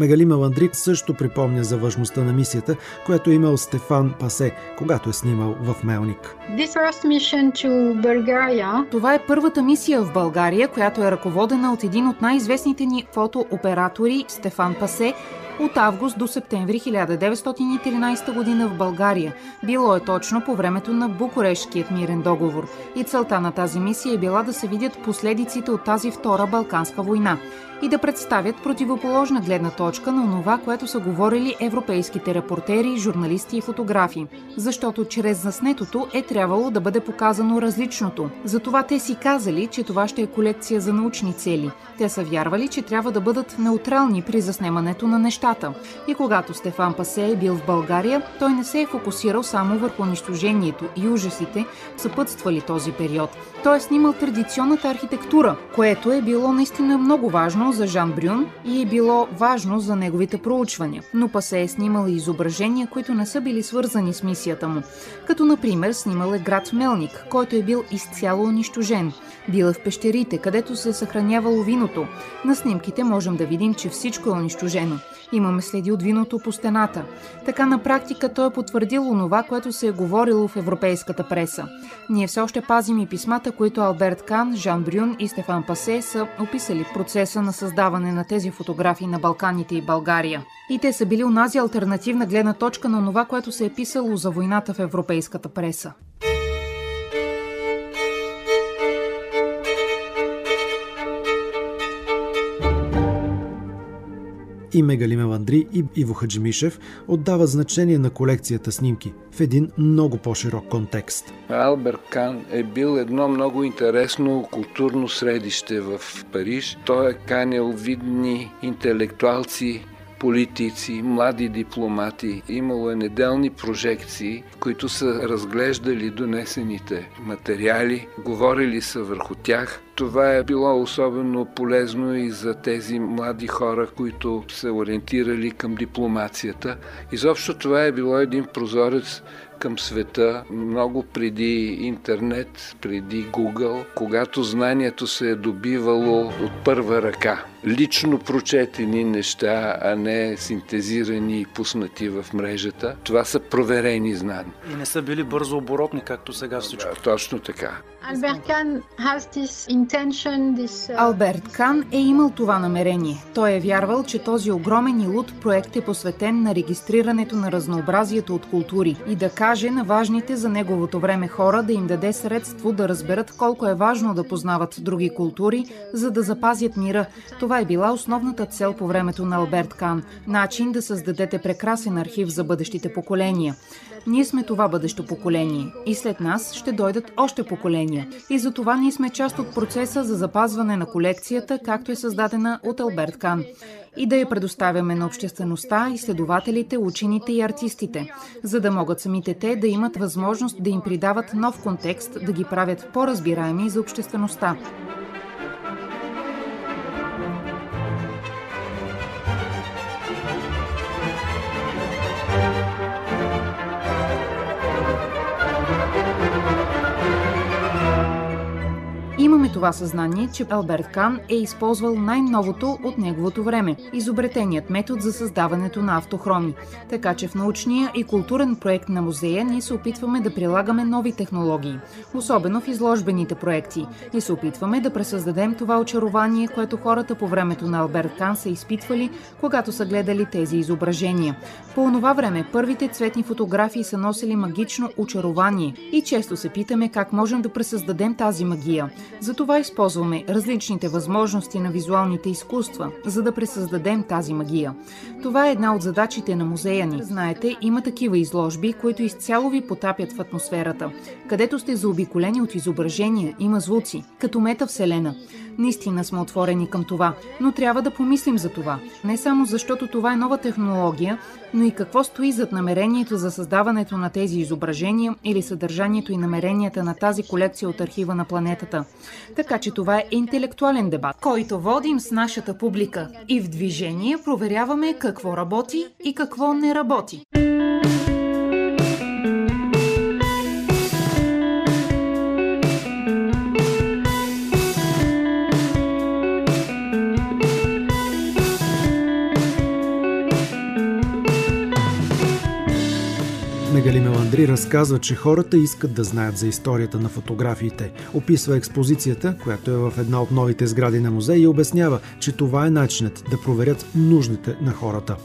Мегали Меландрик също припомня за важността на мисията, която е имал Стефан Пасе, когато е снимал в Мелник. Това е първата мисия в България, която е ръководена от един от най-известните ни фотооператори Стефан Пасе, от август до септември 1913 година в България. Било е точно по времето на Букурешкият мирен договор. И целта на тази мисия е била да се видят последиците от тази втора Балканска война и да представят противоположна гледна точка на това, което са говорили европейските репортери, журналисти и фотографи. Защото чрез заснетото е трябвало да бъде показано различното. Затова те си казали, че това ще е колекция за научни цели. Те са вярвали, че трябва да бъдат неутрални при заснемането на нещата. И когато Стефан Пасе е бил в България, той не се е фокусирал само върху унищожението и ужасите, съпътствали този период. Той е снимал традиционната архитектура, което е било наистина много важно за Жан Брюн и е било важно за неговите проучвания. Но Пасе е снимал и изображения, които не са били свързани с мисията му. Като например снимал е град Мелник, който е бил изцяло унищожен. Бил е в пещерите, където се съхранявало виното. На снимките можем да видим, че всичко е унищожено. Имаме следи от виното по стената. Така на практика той е потвърдил онова, което се е говорило в европейската преса. Ние все още пазим и писмата, които Алберт Кан, Жан Брюн и Стефан Пасе са описали процеса на създаване на тези фотографии на Балканите и България. И те са били унази альтернативна гледна точка на това, което се е писало за войната в европейската преса. И Мегали Меландри и Иво Хаджимишев отдават значение на колекцията снимки в един много по-широк контекст. Алберт Кан е бил едно много интересно културно средище в Париж. Той е канил видни интелектуалци, политици, млади дипломати. Имало е неделни прожекции, които са разглеждали донесените материали, говорили са върху тях. Това е било особено полезно и за тези млади хора, които се ориентирали към дипломацията. Изобщо това е било един прозорец към света много преди интернет, преди Google, когато знанието се е добивало от първа ръка. Лично прочетени неща, а не синтезирани и пуснати в мрежата. Това са проверени знания. И не са били бързо оборотни, както сега всичко. Да, точно така. Albert Kahn has this uh, Алберт Кан е имал това намерение. Той е вярвал, че този огромен и луд проект е посветен на регистрирането на разнообразието от култури и да каже на важните за неговото време хора да им даде средство да разберат колко е важно да познават други култури, за да запазят мира. Това е била основната цел по времето на Алберт Кан – начин да създадете прекрасен архив за бъдещите поколения. Ние сме това бъдещо поколение и след нас ще дойдат още поколения. И за това ние сме част от процеса за запазване на колекцията, както е създадена от Алберт Кан и да я предоставяме на обществеността, изследователите, учените и артистите, за да могат самите те да имат възможност да им придават нов контекст, да ги правят по-разбираеми за обществеността. Това съзнание, че Алберт Кан е използвал най-новото от неговото време – изобретеният метод за създаването на автохроми. Така че в научния и културен проект на музея ние се опитваме да прилагаме нови технологии, особено в изложбените проекти, и се опитваме да пресъздадем това очарование, което хората по времето на Алберт Кан са изпитвали, когато са гледали тези изображения. По онова време първите цветни фотографии са носили магично очарование и често се питаме как можем да пресъздадем тази магия. Затова използваме различните възможности на визуалните изкуства, за да пресъздадем тази магия. Това е една от задачите на музея ни. Знаете, има такива изложби, които изцяло ви потапят в атмосферата, където сте заобиколени от изображения, има звуци, като метавселена. Наистина сме отворени към това, но трябва да помислим за това. Не само защото това е нова технология, но и какво стои зад намерението за създаването на тези изображения или съдържанието и намеренията на тази колекция от архива на планетата. Така че това е интелектуален дебат, който водим с нашата публика и в движение проверяваме какво работи и какво не работи. Мегали Меландри разказва, че хората искат да знаят за историята на фотографиите. Описва експозицията, която е в една от новите сгради на музея и обяснява, че това е начинът да проверят нуждите на хората.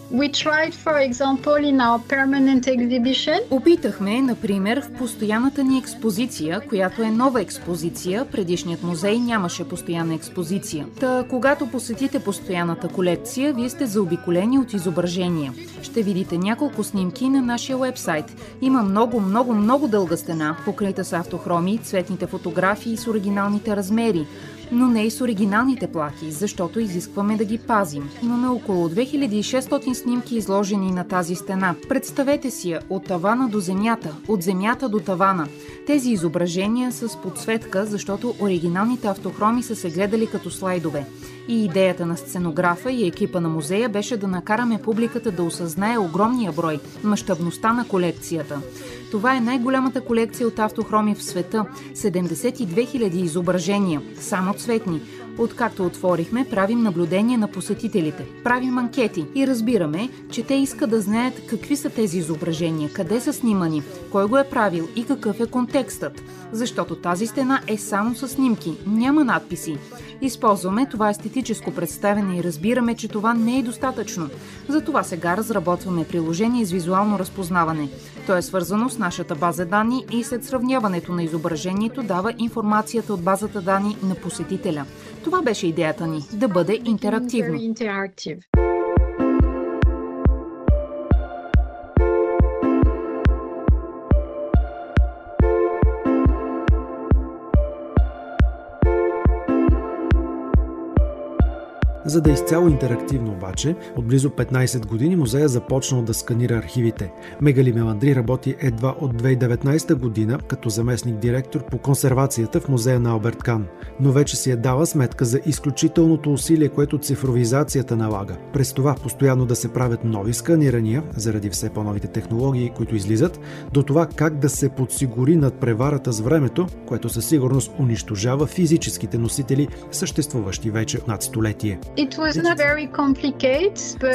Exhibition... Опитахме, например, в постоянната ни експозиция, която е нова експозиция, предишният музей нямаше постоянна експозиция. Та, когато посетите постоянната колекция, вие сте заобиколени от изображения. Ще видите няколко снимки на нашия вебсайт има много, много, много дълга стена, покрита с автохроми, цветните фотографии с оригиналните размери, но не и с оригиналните плахи, защото изискваме да ги пазим. Имаме около 2600 снимки изложени на тази стена. Представете си я от тавана до земята, от земята до тавана. Тези изображения са с подсветка, защото оригиналните автохроми са се гледали като слайдове. И идеята на сценографа и екипа на музея беше да накараме публиката да осъзнае огромния брой, мащабността на колекцията. Това е най-голямата колекция от автохроми в света – 72 000 изображения, само цветни. Откакто отворихме, правим наблюдение на посетителите, правим анкети и разбираме, че те искат да знаят какви са тези изображения, къде са снимани, кой го е правил и какъв е контекстът. Защото тази стена е само с снимки, няма надписи. Използваме това естетическо представене и разбираме, че това не е достатъчно. Затова сега разработваме приложение с визуално разпознаване. То е свързано с нашата база данни и след сравняването на изображението дава информацията от базата данни на посетителя. Това беше идеята ни – да бъде интерактивно. За да е изцяло интерактивно обаче, от близо 15 години музея започнал да сканира архивите. Мегали Меландри работи едва от 2019 година като заместник директор по консервацията в музея на Алберт Кан, но вече си е дала сметка за изключителното усилие, което цифровизацията налага. През това постоянно да се правят нови сканирания, заради все по-новите технологии, които излизат, до това как да се подсигури над преварата с времето, което със сигурност унищожава физическите носители, съществуващи вече над столетие.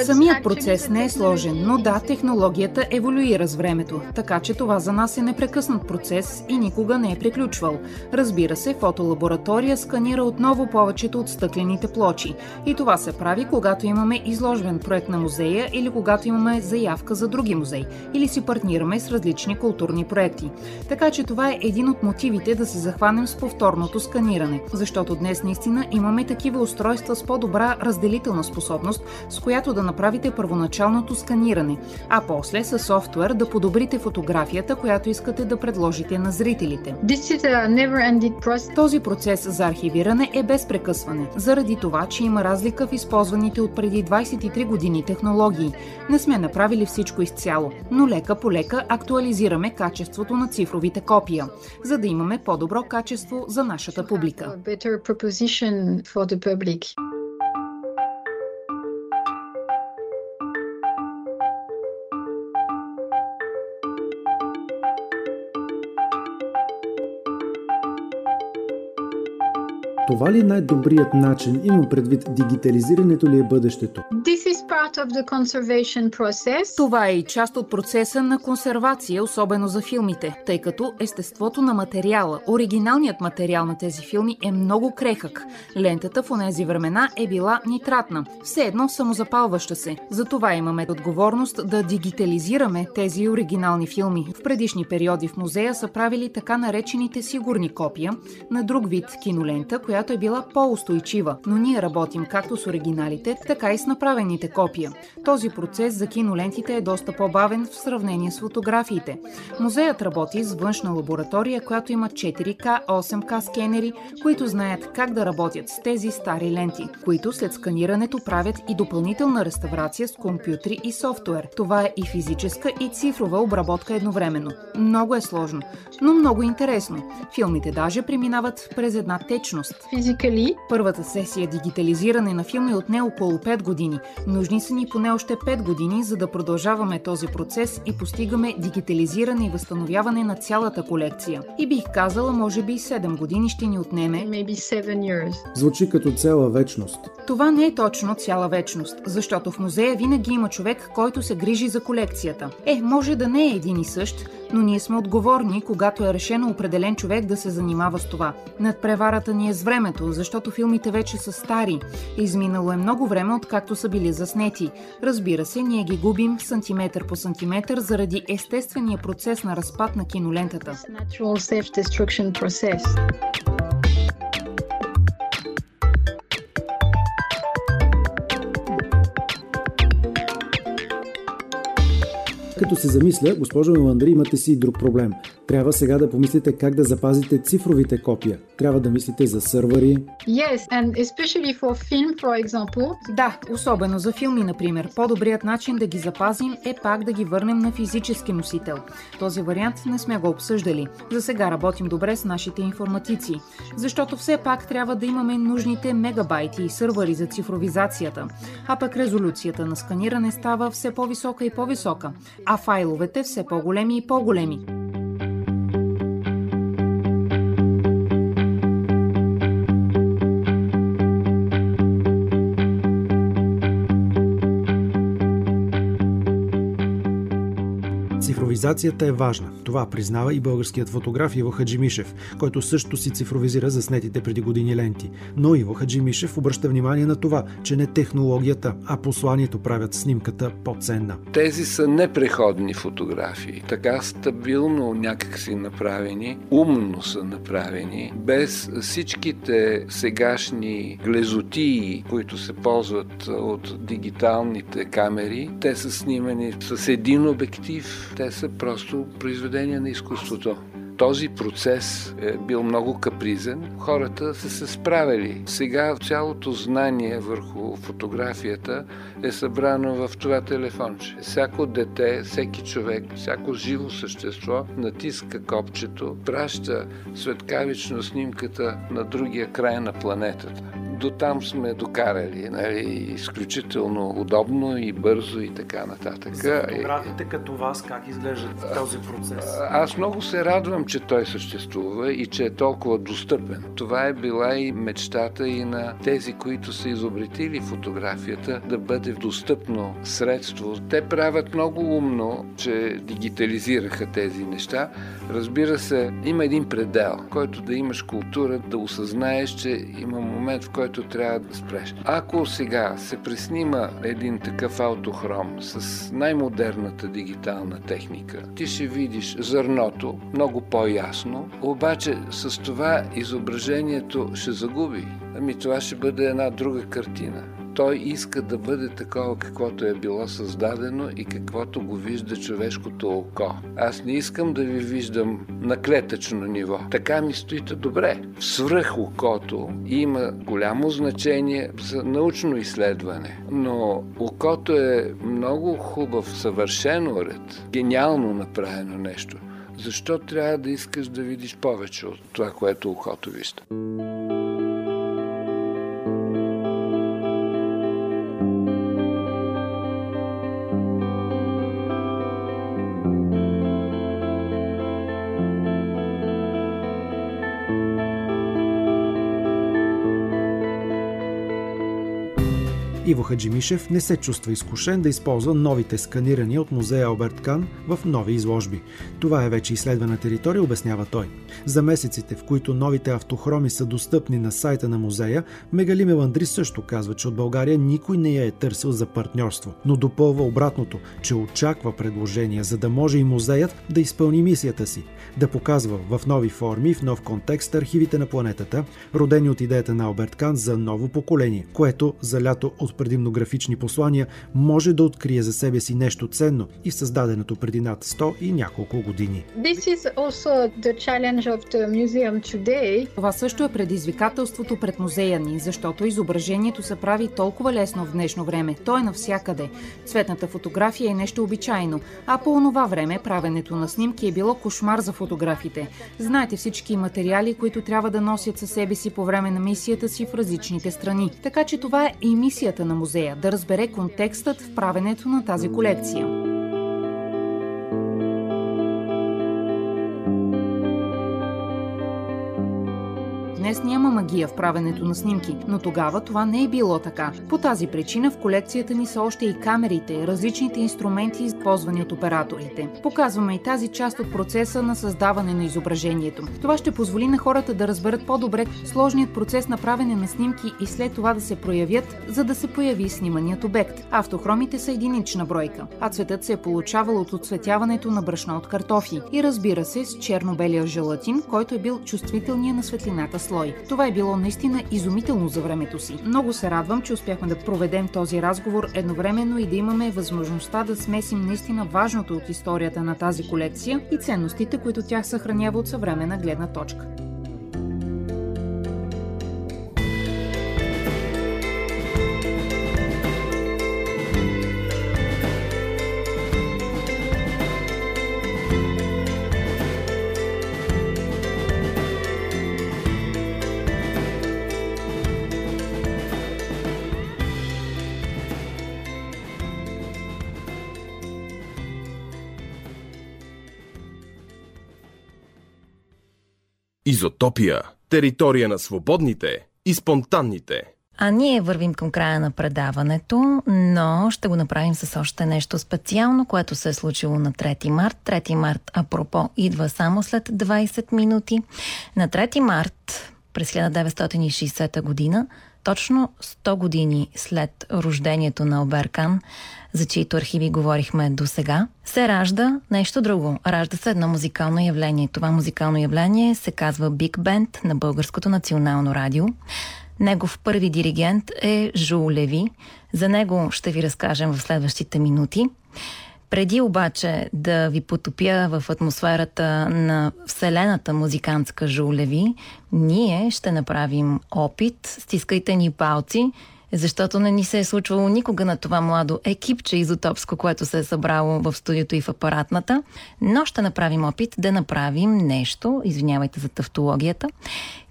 Самият процес не е сложен, но да, технологията еволюира с времето, така че това за нас е непрекъснат процес и никога не е приключвал. Разбира се, фотолаборатория сканира отново повечето от стъклените плочи. И това се прави, когато имаме изложбен проект на музея или когато имаме заявка за други музей, или си партнираме с различни културни проекти. Така че това е един от мотивите да се захванем с повторното сканиране, защото днес наистина имаме такива устройства с по-добра разделителна способност, с която да направите първоначалното сканиране, а после с софтуер да подобрите фотографията, която искате да предложите на зрителите. Този процес за архивиране е без прекъсване, заради това, че има разлика в използваните от преди 23 години технологии. Не сме направили всичко изцяло, но лека по лека актуализираме качеството на цифровите копия, за да имаме по-добро качество за нашата публика. Това ли е най-добрият начин? Имам предвид, дигитализирането ли е бъдещето? Това е и част от процеса на консервация, особено за филмите, тъй като естеството на материала, оригиналният материал на тези филми е много крехък. Лентата в онези времена е била нитратна, все едно самозапалваща се. Затова имаме отговорност да дигитализираме тези оригинални филми. В предишни периоди в музея са правили така наречените сигурни копия на друг вид кинолента, която е била по-устойчива, но ние работим както с оригиналите, така и с направените копия. Този процес за кинолентите е доста по-бавен в сравнение с фотографиите. Музеят работи с външна лаборатория, която има 4К, 8К скенери, които знаят как да работят с тези стари ленти, които след сканирането правят и допълнителна реставрация с компютри и софтуер. Това е и физическа и цифрова обработка едновременно. Много е сложно, но много интересно. Филмите даже преминават през една течност. Физикали. Първата сесия дигитализиране на филми е отне около 5 години. Нужни са ни поне още 5 години, за да продължаваме този процес и постигаме дигитализиране и възстановяване на цялата колекция. И бих казала, може би 7 години ще ни отнеме. Звучи като цяла вечност. Това не е точно цяла вечност, защото в музея винаги има човек, който се грижи за колекцията. Е, може да не е един и същ, но ние сме отговорни, когато е решено определен човек да се занимава с това. Надпреварата ни е с времето, защото филмите вече са стари. Изминало е много време, откакто са били заснети. Разбира се, ние ги губим сантиметър по сантиметър заради естествения процес на разпад на кинолентата. Като се замисля, госпожо Меландри, имате си и друг проблем. Трябва сега да помислите как да запазите цифровите копия. Трябва да мислите за сървъри. Yes, and especially for film, for example. Да, особено за филми, например. По-добрият начин да ги запазим е пак да ги върнем на физически носител. Този вариант не сме го обсъждали. За сега работим добре с нашите информатици, защото все пак трябва да имаме нужните мегабайти и сървъри за цифровизацията. А пък резолюцията на сканиране става все по-висока и по-висока, а файловете все по-големи и по-големи. Цифровизацията е важна. Това признава и българският фотограф Иво Хаджимишев, който също си цифровизира заснетите преди години ленти. Но Иво Хаджимишев обръща внимание на това, че не технологията, а посланието правят снимката по-ценна. Тези са непреходни фотографии, така стабилно някакси направени, умно са направени, без всичките сегашни глезотии, които се ползват от дигиталните камери. Те са снимани с един обектив, те са просто произведения на изкуството. Този процес е бил много капризен. Хората са се справили. Сега цялото знание върху фотографията е събрано в това телефонче. Всяко дете, всеки човек, всяко живо същество натиска копчето, праща светкавично снимката на другия край на планетата до там сме докарали. Нали, изключително удобно и бързо и така нататък. За фотографите като вас как изглеждат този процес? Аз много се радвам, че той съществува и че е толкова достъпен. Това е била и мечтата и на тези, които са изобретили фотографията, да бъде достъпно средство. Те правят много умно, че дигитализираха тези неща. Разбира се, има един предел, който да имаш култура, да осъзнаеш, че има момент, в който трябва да спреш. Ако сега се преснима един такъв аутохром с най-модерната дигитална техника, ти ще видиш зърното много по-ясно, обаче с това изображението ще загуби. Ами това ще бъде една друга картина той иска да бъде такова, каквото е било създадено и каквото го вижда човешкото око. Аз не искам да ви виждам на клетъчно ниво. Така ми стоите добре. Свръх окото има голямо значение за научно изследване, но окото е много хубав, съвършен уред, гениално направено нещо. Защо трябва да искаш да видиш повече от това, което окото вижда? Иво Хаджимишев не се чувства изкушен да използва новите сканирания от музея Алберт Кан в нови изложби. Това е вече изследвана територия, обяснява той. За месеците, в които новите автохроми са достъпни на сайта на музея, Мегали Меландри също казва, че от България никой не я е търсил за партньорство, но допълва обратното, че очаква предложения, за да може и музеят да изпълни мисията си, да показва в нови форми и в нов контекст архивите на планетата, родени от идеята на Алберт Кан за ново поколение, което за лято от предимно графични послания, може да открие за себе си нещо ценно и в създаденото преди над 100 и няколко години. Това също е предизвикателството пред музея ни, защото изображението се прави толкова лесно в днешно време. То е навсякъде. Цветната фотография е нещо обичайно, а по онова време правенето на снимки е било кошмар за фотографите. Знаете всички материали, които трябва да носят със себе си по време на мисията си в различните страни. Така че това е и мисията на музея да разбере контекстът в правенето на тази колекция. Днес няма магия в правенето на снимки, но тогава това не е било така. По тази причина в колекцията ни са още и камерите, различните инструменти, използвани от операторите. Показваме и тази част от процеса на създаване на изображението. Това ще позволи на хората да разберат по-добре сложният процес на правене на снимки и след това да се проявят, за да се появи сниманият обект. Автохромите са единична бройка, а цветът се е получавал от отцветяването на брашно от картофи и разбира се с черно-белия желатин, който е бил чувствителният на светлината слой. Това е било наистина изумително за времето си. Много се радвам, че успяхме да проведем този разговор едновременно и да имаме възможността да смесим наистина важното от историята на тази колекция и ценностите, които тях съхранява от съвременна гледна точка. Изотопия. Територия на свободните и спонтанните. А ние вървим към края на предаването, но ще го направим с още нещо специално, което се е случило на 3 март. 3 март, апропо, идва само след 20 минути. На 3 март през 1960 година, точно 100 години след рождението на Оберкан, за чието архиви говорихме до сега, се ражда нещо друго. Ражда се едно музикално явление. Това музикално явление се казва Биг Бенд на Българското национално радио. Негов първи диригент е Жул Леви. За него ще ви разкажем в следващите минути. Преди обаче да ви потопя в атмосферата на вселената музикантска Жулеви, ние ще направим опит. Стискайте ни палци, защото не ни се е случвало никога на това младо екипче изотопско, което се е събрало в студиото и в апаратната, но ще направим опит да направим нещо, извинявайте за тавтологията,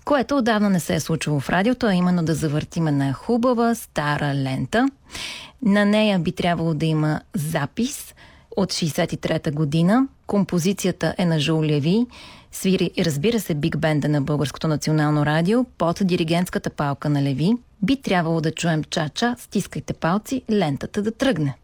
което отдавна не се е случило в радиото, а именно да завъртим една хубава стара лента. На нея би трябвало да има запис от 63-та година. Композицията е на Жул Леви. Свири, разбира се, биг бенда на Българското национално радио под диригентската палка на Леви. Би трябвало да чуем чача, стискайте палци, лентата да тръгне.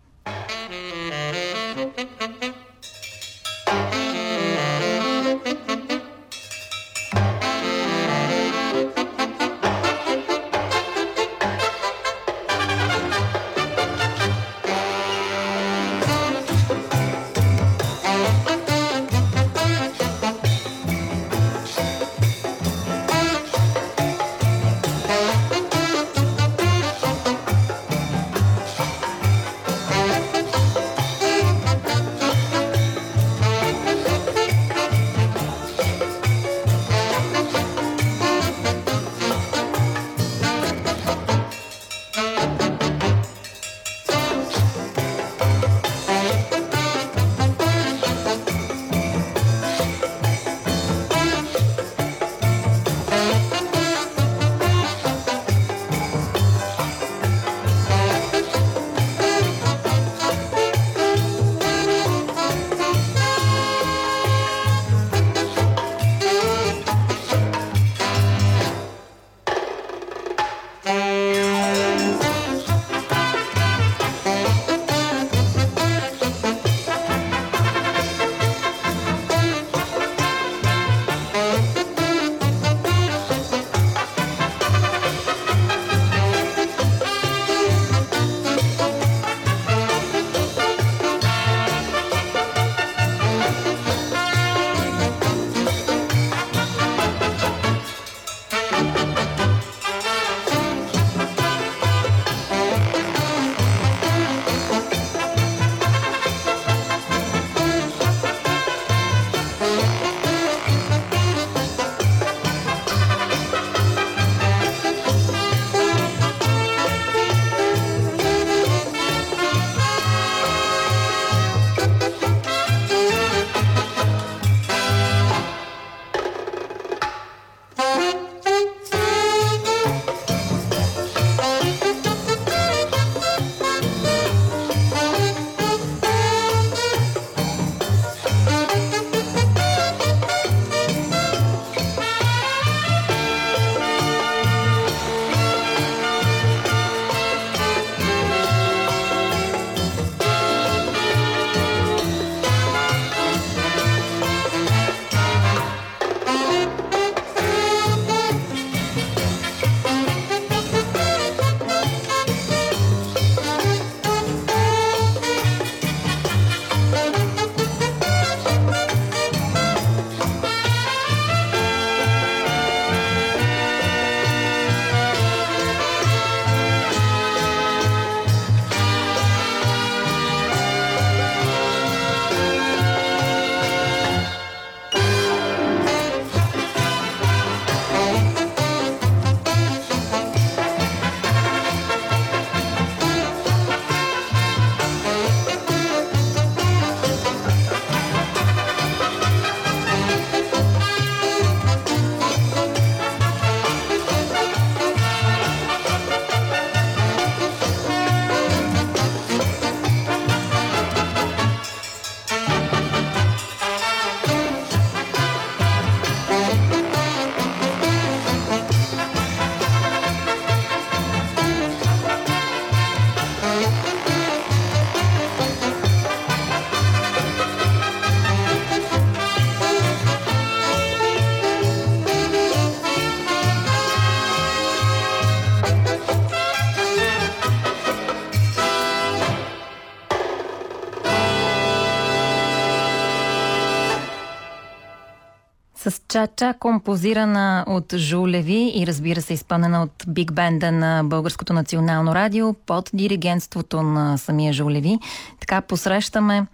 Чача, композирана от Жулеви и разбира се изпълнена от биг бенда на Българското национално радио под диригентството на самия Жулеви. Така посрещаме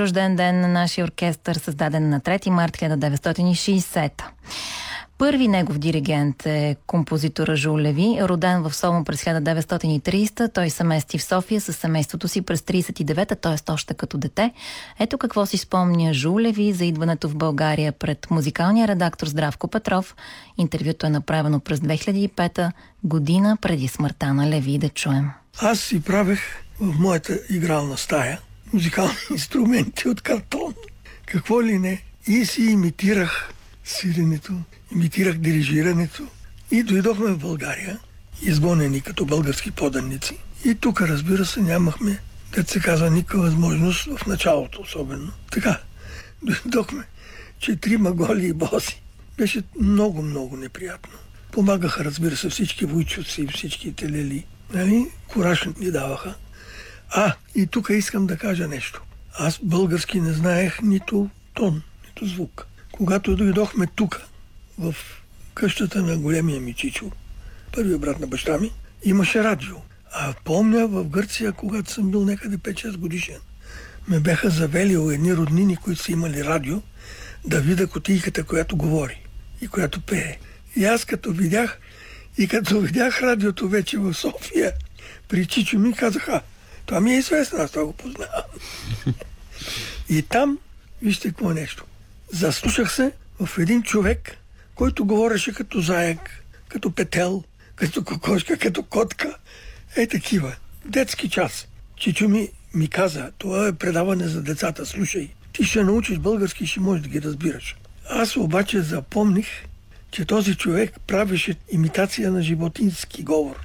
рожден ден на нашия оркестър, създаден на 3 март 1960. Първи негов диригент е композитора Жулеви, роден в Солун през 1930. Той се мести в София с семейството си през 39-та, т.е. още като дете. Ето какво си спомня Жулеви за идването в България пред музикалния редактор Здравко Петров. Интервюто е направено през 2005 година преди смъртта на Леви. Да чуем. Аз си правех в моята игрална стая музикални инструменти от картон. Какво ли не. И си имитирах свиренето, имитирах дирижирането. И дойдохме в България, изгонени като български поданници. И тук, разбира се, нямахме, как се казва, никаква възможност в началото особено. Така, дойдохме, че трима голи и боси. Беше много, много неприятно. Помагаха, разбира се, всички войчуци, всички телели. Нали? Кураж ни даваха. А, и тук искам да кажа нещо. Аз български не знаех нито тон, нито звук. Когато дойдохме тук, в къщата на големия ми чичо, първия брат на баща ми, имаше радио. А помня в Гърция, когато съм бил някъде 5-6 годишен, ме беха завели едни роднини, които са имали радио, да видя котийката, която говори и която пее. И аз като видях, и като видях радиото вече в София, при Чичо ми казаха, това ми е известно, аз това го познавам. и там, вижте какво нещо. Заслушах се в един човек, който говореше като заек, като петел, като кокошка, като котка. Е такива. Детски час. Чичо ми, ми каза, това е предаване за децата, слушай. Ти ще научиш български и ще можеш да ги разбираш. Аз обаче запомних, че този човек правеше имитация на животински говор.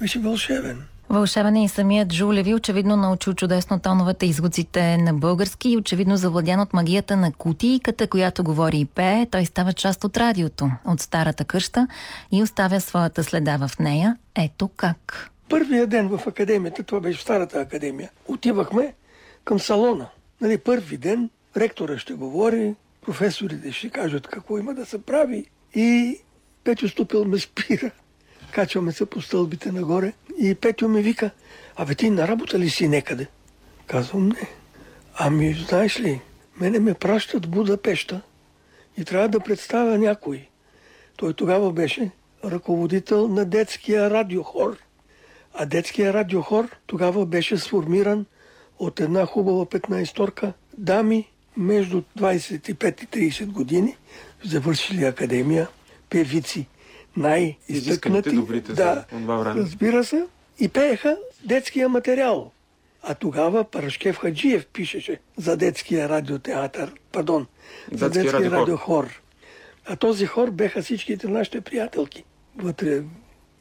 Беше вълшебен. Вълшебен е и самият Жулеви, очевидно научил чудесно тоновете и звуците на български и очевидно завладян от магията на кутийката, която говори и пее. Той става част от радиото, от старата къща и оставя своята следа в нея. Ето как. Първия ден в академията, това беше в старата академия, отивахме към салона. Нали, първи ден ректора ще говори, професорите ще кажат какво има да се прави и Петю Ступил ме спира. Качваме се по стълбите нагоре и Петю ми вика, абе ти на работа ли си некъде? Казвам не. Ами, знаеш ли, мене ме пращат в Будапешта и трябва да представя някой. Той тогава беше ръководител на детския радиохор. А детския радиохор тогава беше сформиран от една хубава 15-торка дами между 25 и 30 години, завършили академия, певици, най-изтъкнати. добрите да, за това време. разбира се, и пееха детския материал. А тогава Парашкев Хаджиев пишеше за детския радиотеатър, пардон, за Детския детския радиохор. радиохор. А този хор беха всичките нашите приятелки. Вътре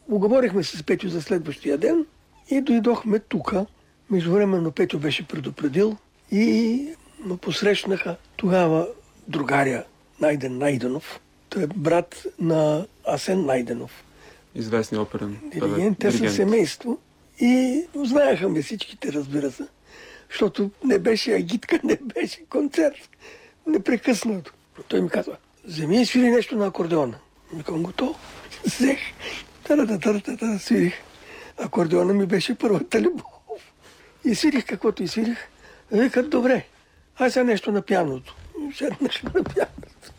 уговорихме се с Петю за следващия ден и дойдохме тука. Междувременно Петю беше предупредил и ме посрещнаха тогава другаря Найден Найденов. Той е брат на Асен Найденов. Известни оперен Диригент, те са семейство. И знаеха ме всичките, разбира се. Защото не беше агитка, не беше концерт. Непрекъснато. Той ми казва, вземи и свири нещо на акордеона. Викам готово. Взех. Тарата, тарата, тарата, свирих. Акордеона ми беше първата любов. И свирих каквото и свирих. Викат, добре, ай сега нещо на пяното. Седнах на пяното.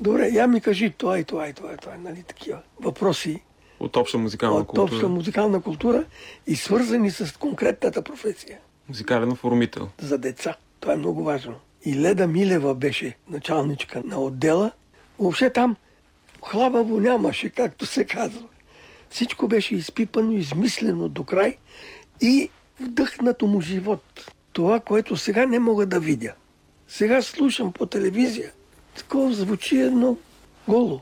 Добре, я ми кажи това и това и това и това, нали такива въпроси От обща музикална от култура. обща музикална култура и свързани с конкретната професия Музикален оформител. за деца. Това е много важно. И Леда Милева беше началничка на отдела. Въобще там хлабаво нямаше, както се казва. Всичко беше изпипано, измислено до край и вдъхнато му живот. Това, което сега не мога да видя. Сега слушам по телевизия. Такова звучи едно голо.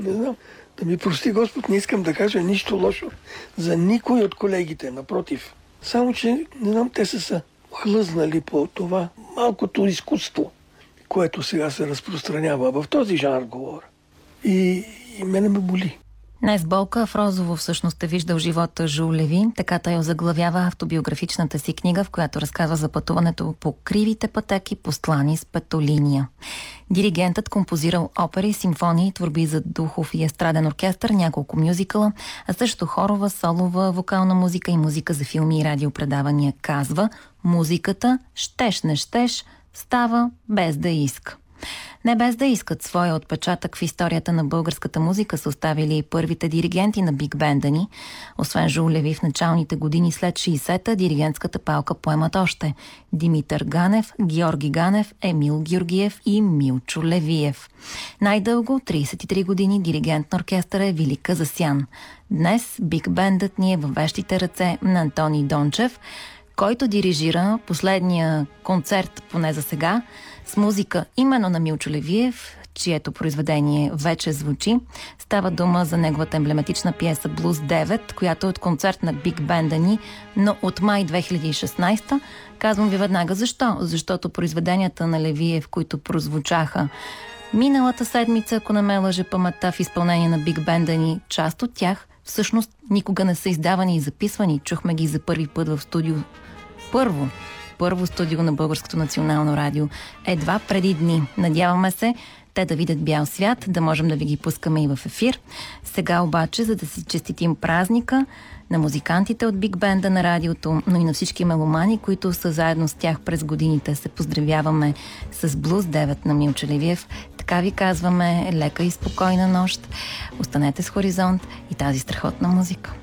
Не знам. Да ми прости Господ, не искам да кажа нищо лошо за никой от колегите, напротив. Само, че не знам, те са се хлъзнали по това малкото изкуство, което сега се разпространява. В този жанр говоря. И, и мене ме боли. Днес болка в Розово всъщност е виждал живота Жулеви, така той озаглавява автобиографичната си книга, в която разказва за пътуването по кривите пътеки, постлани с петолиния. Диригентът композирал опери, симфонии, творби за духов и естраден оркестър, няколко мюзикъла, а също хорова, солова, вокална музика и музика за филми и радиопредавания казва «Музиката, щеш не щеш, става без да иска». Не без да искат своя отпечатък в историята на българската музика са оставили и първите диригенти на биг бенда ни. Освен Жулеви в началните години след 60-та, диригентската палка поемат още Димитър Ганев, Георги Ганев, Емил Георгиев и Милчо Левиев. Най-дълго, 33 години, диригент на оркестъра е Велика Засян. Днес биг бендът ни е във вещите ръце на Антони Дончев, който дирижира последния концерт, поне за сега, с музика именно на Милчо Левиев, чието произведение вече звучи. Става дума за неговата емблематична пиеса Блуз 9, която е от концерт на Биг Бенда ни, но от май 2016. Казвам ви веднага защо. Защото произведенията на Левиев, които прозвучаха миналата седмица, ако не ме лъже паметта в изпълнение на Биг Бенда ни, част от тях всъщност никога не са издавани и записвани. Чухме ги за първи път в студио. Първо, първо студио на Българското национално радио. Едва преди дни. Надяваме се те да видят бял свят, да можем да ви ги пускаме и в ефир. Сега обаче, за да си честитим празника на музикантите от Биг Бенда на радиото, но и на всички меломани, които са заедно с тях през годините, се поздравяваме с Блуз 9 на Милчеливиев. Така ви казваме лека и спокойна нощ. Останете с Хоризонт и тази страхотна музика.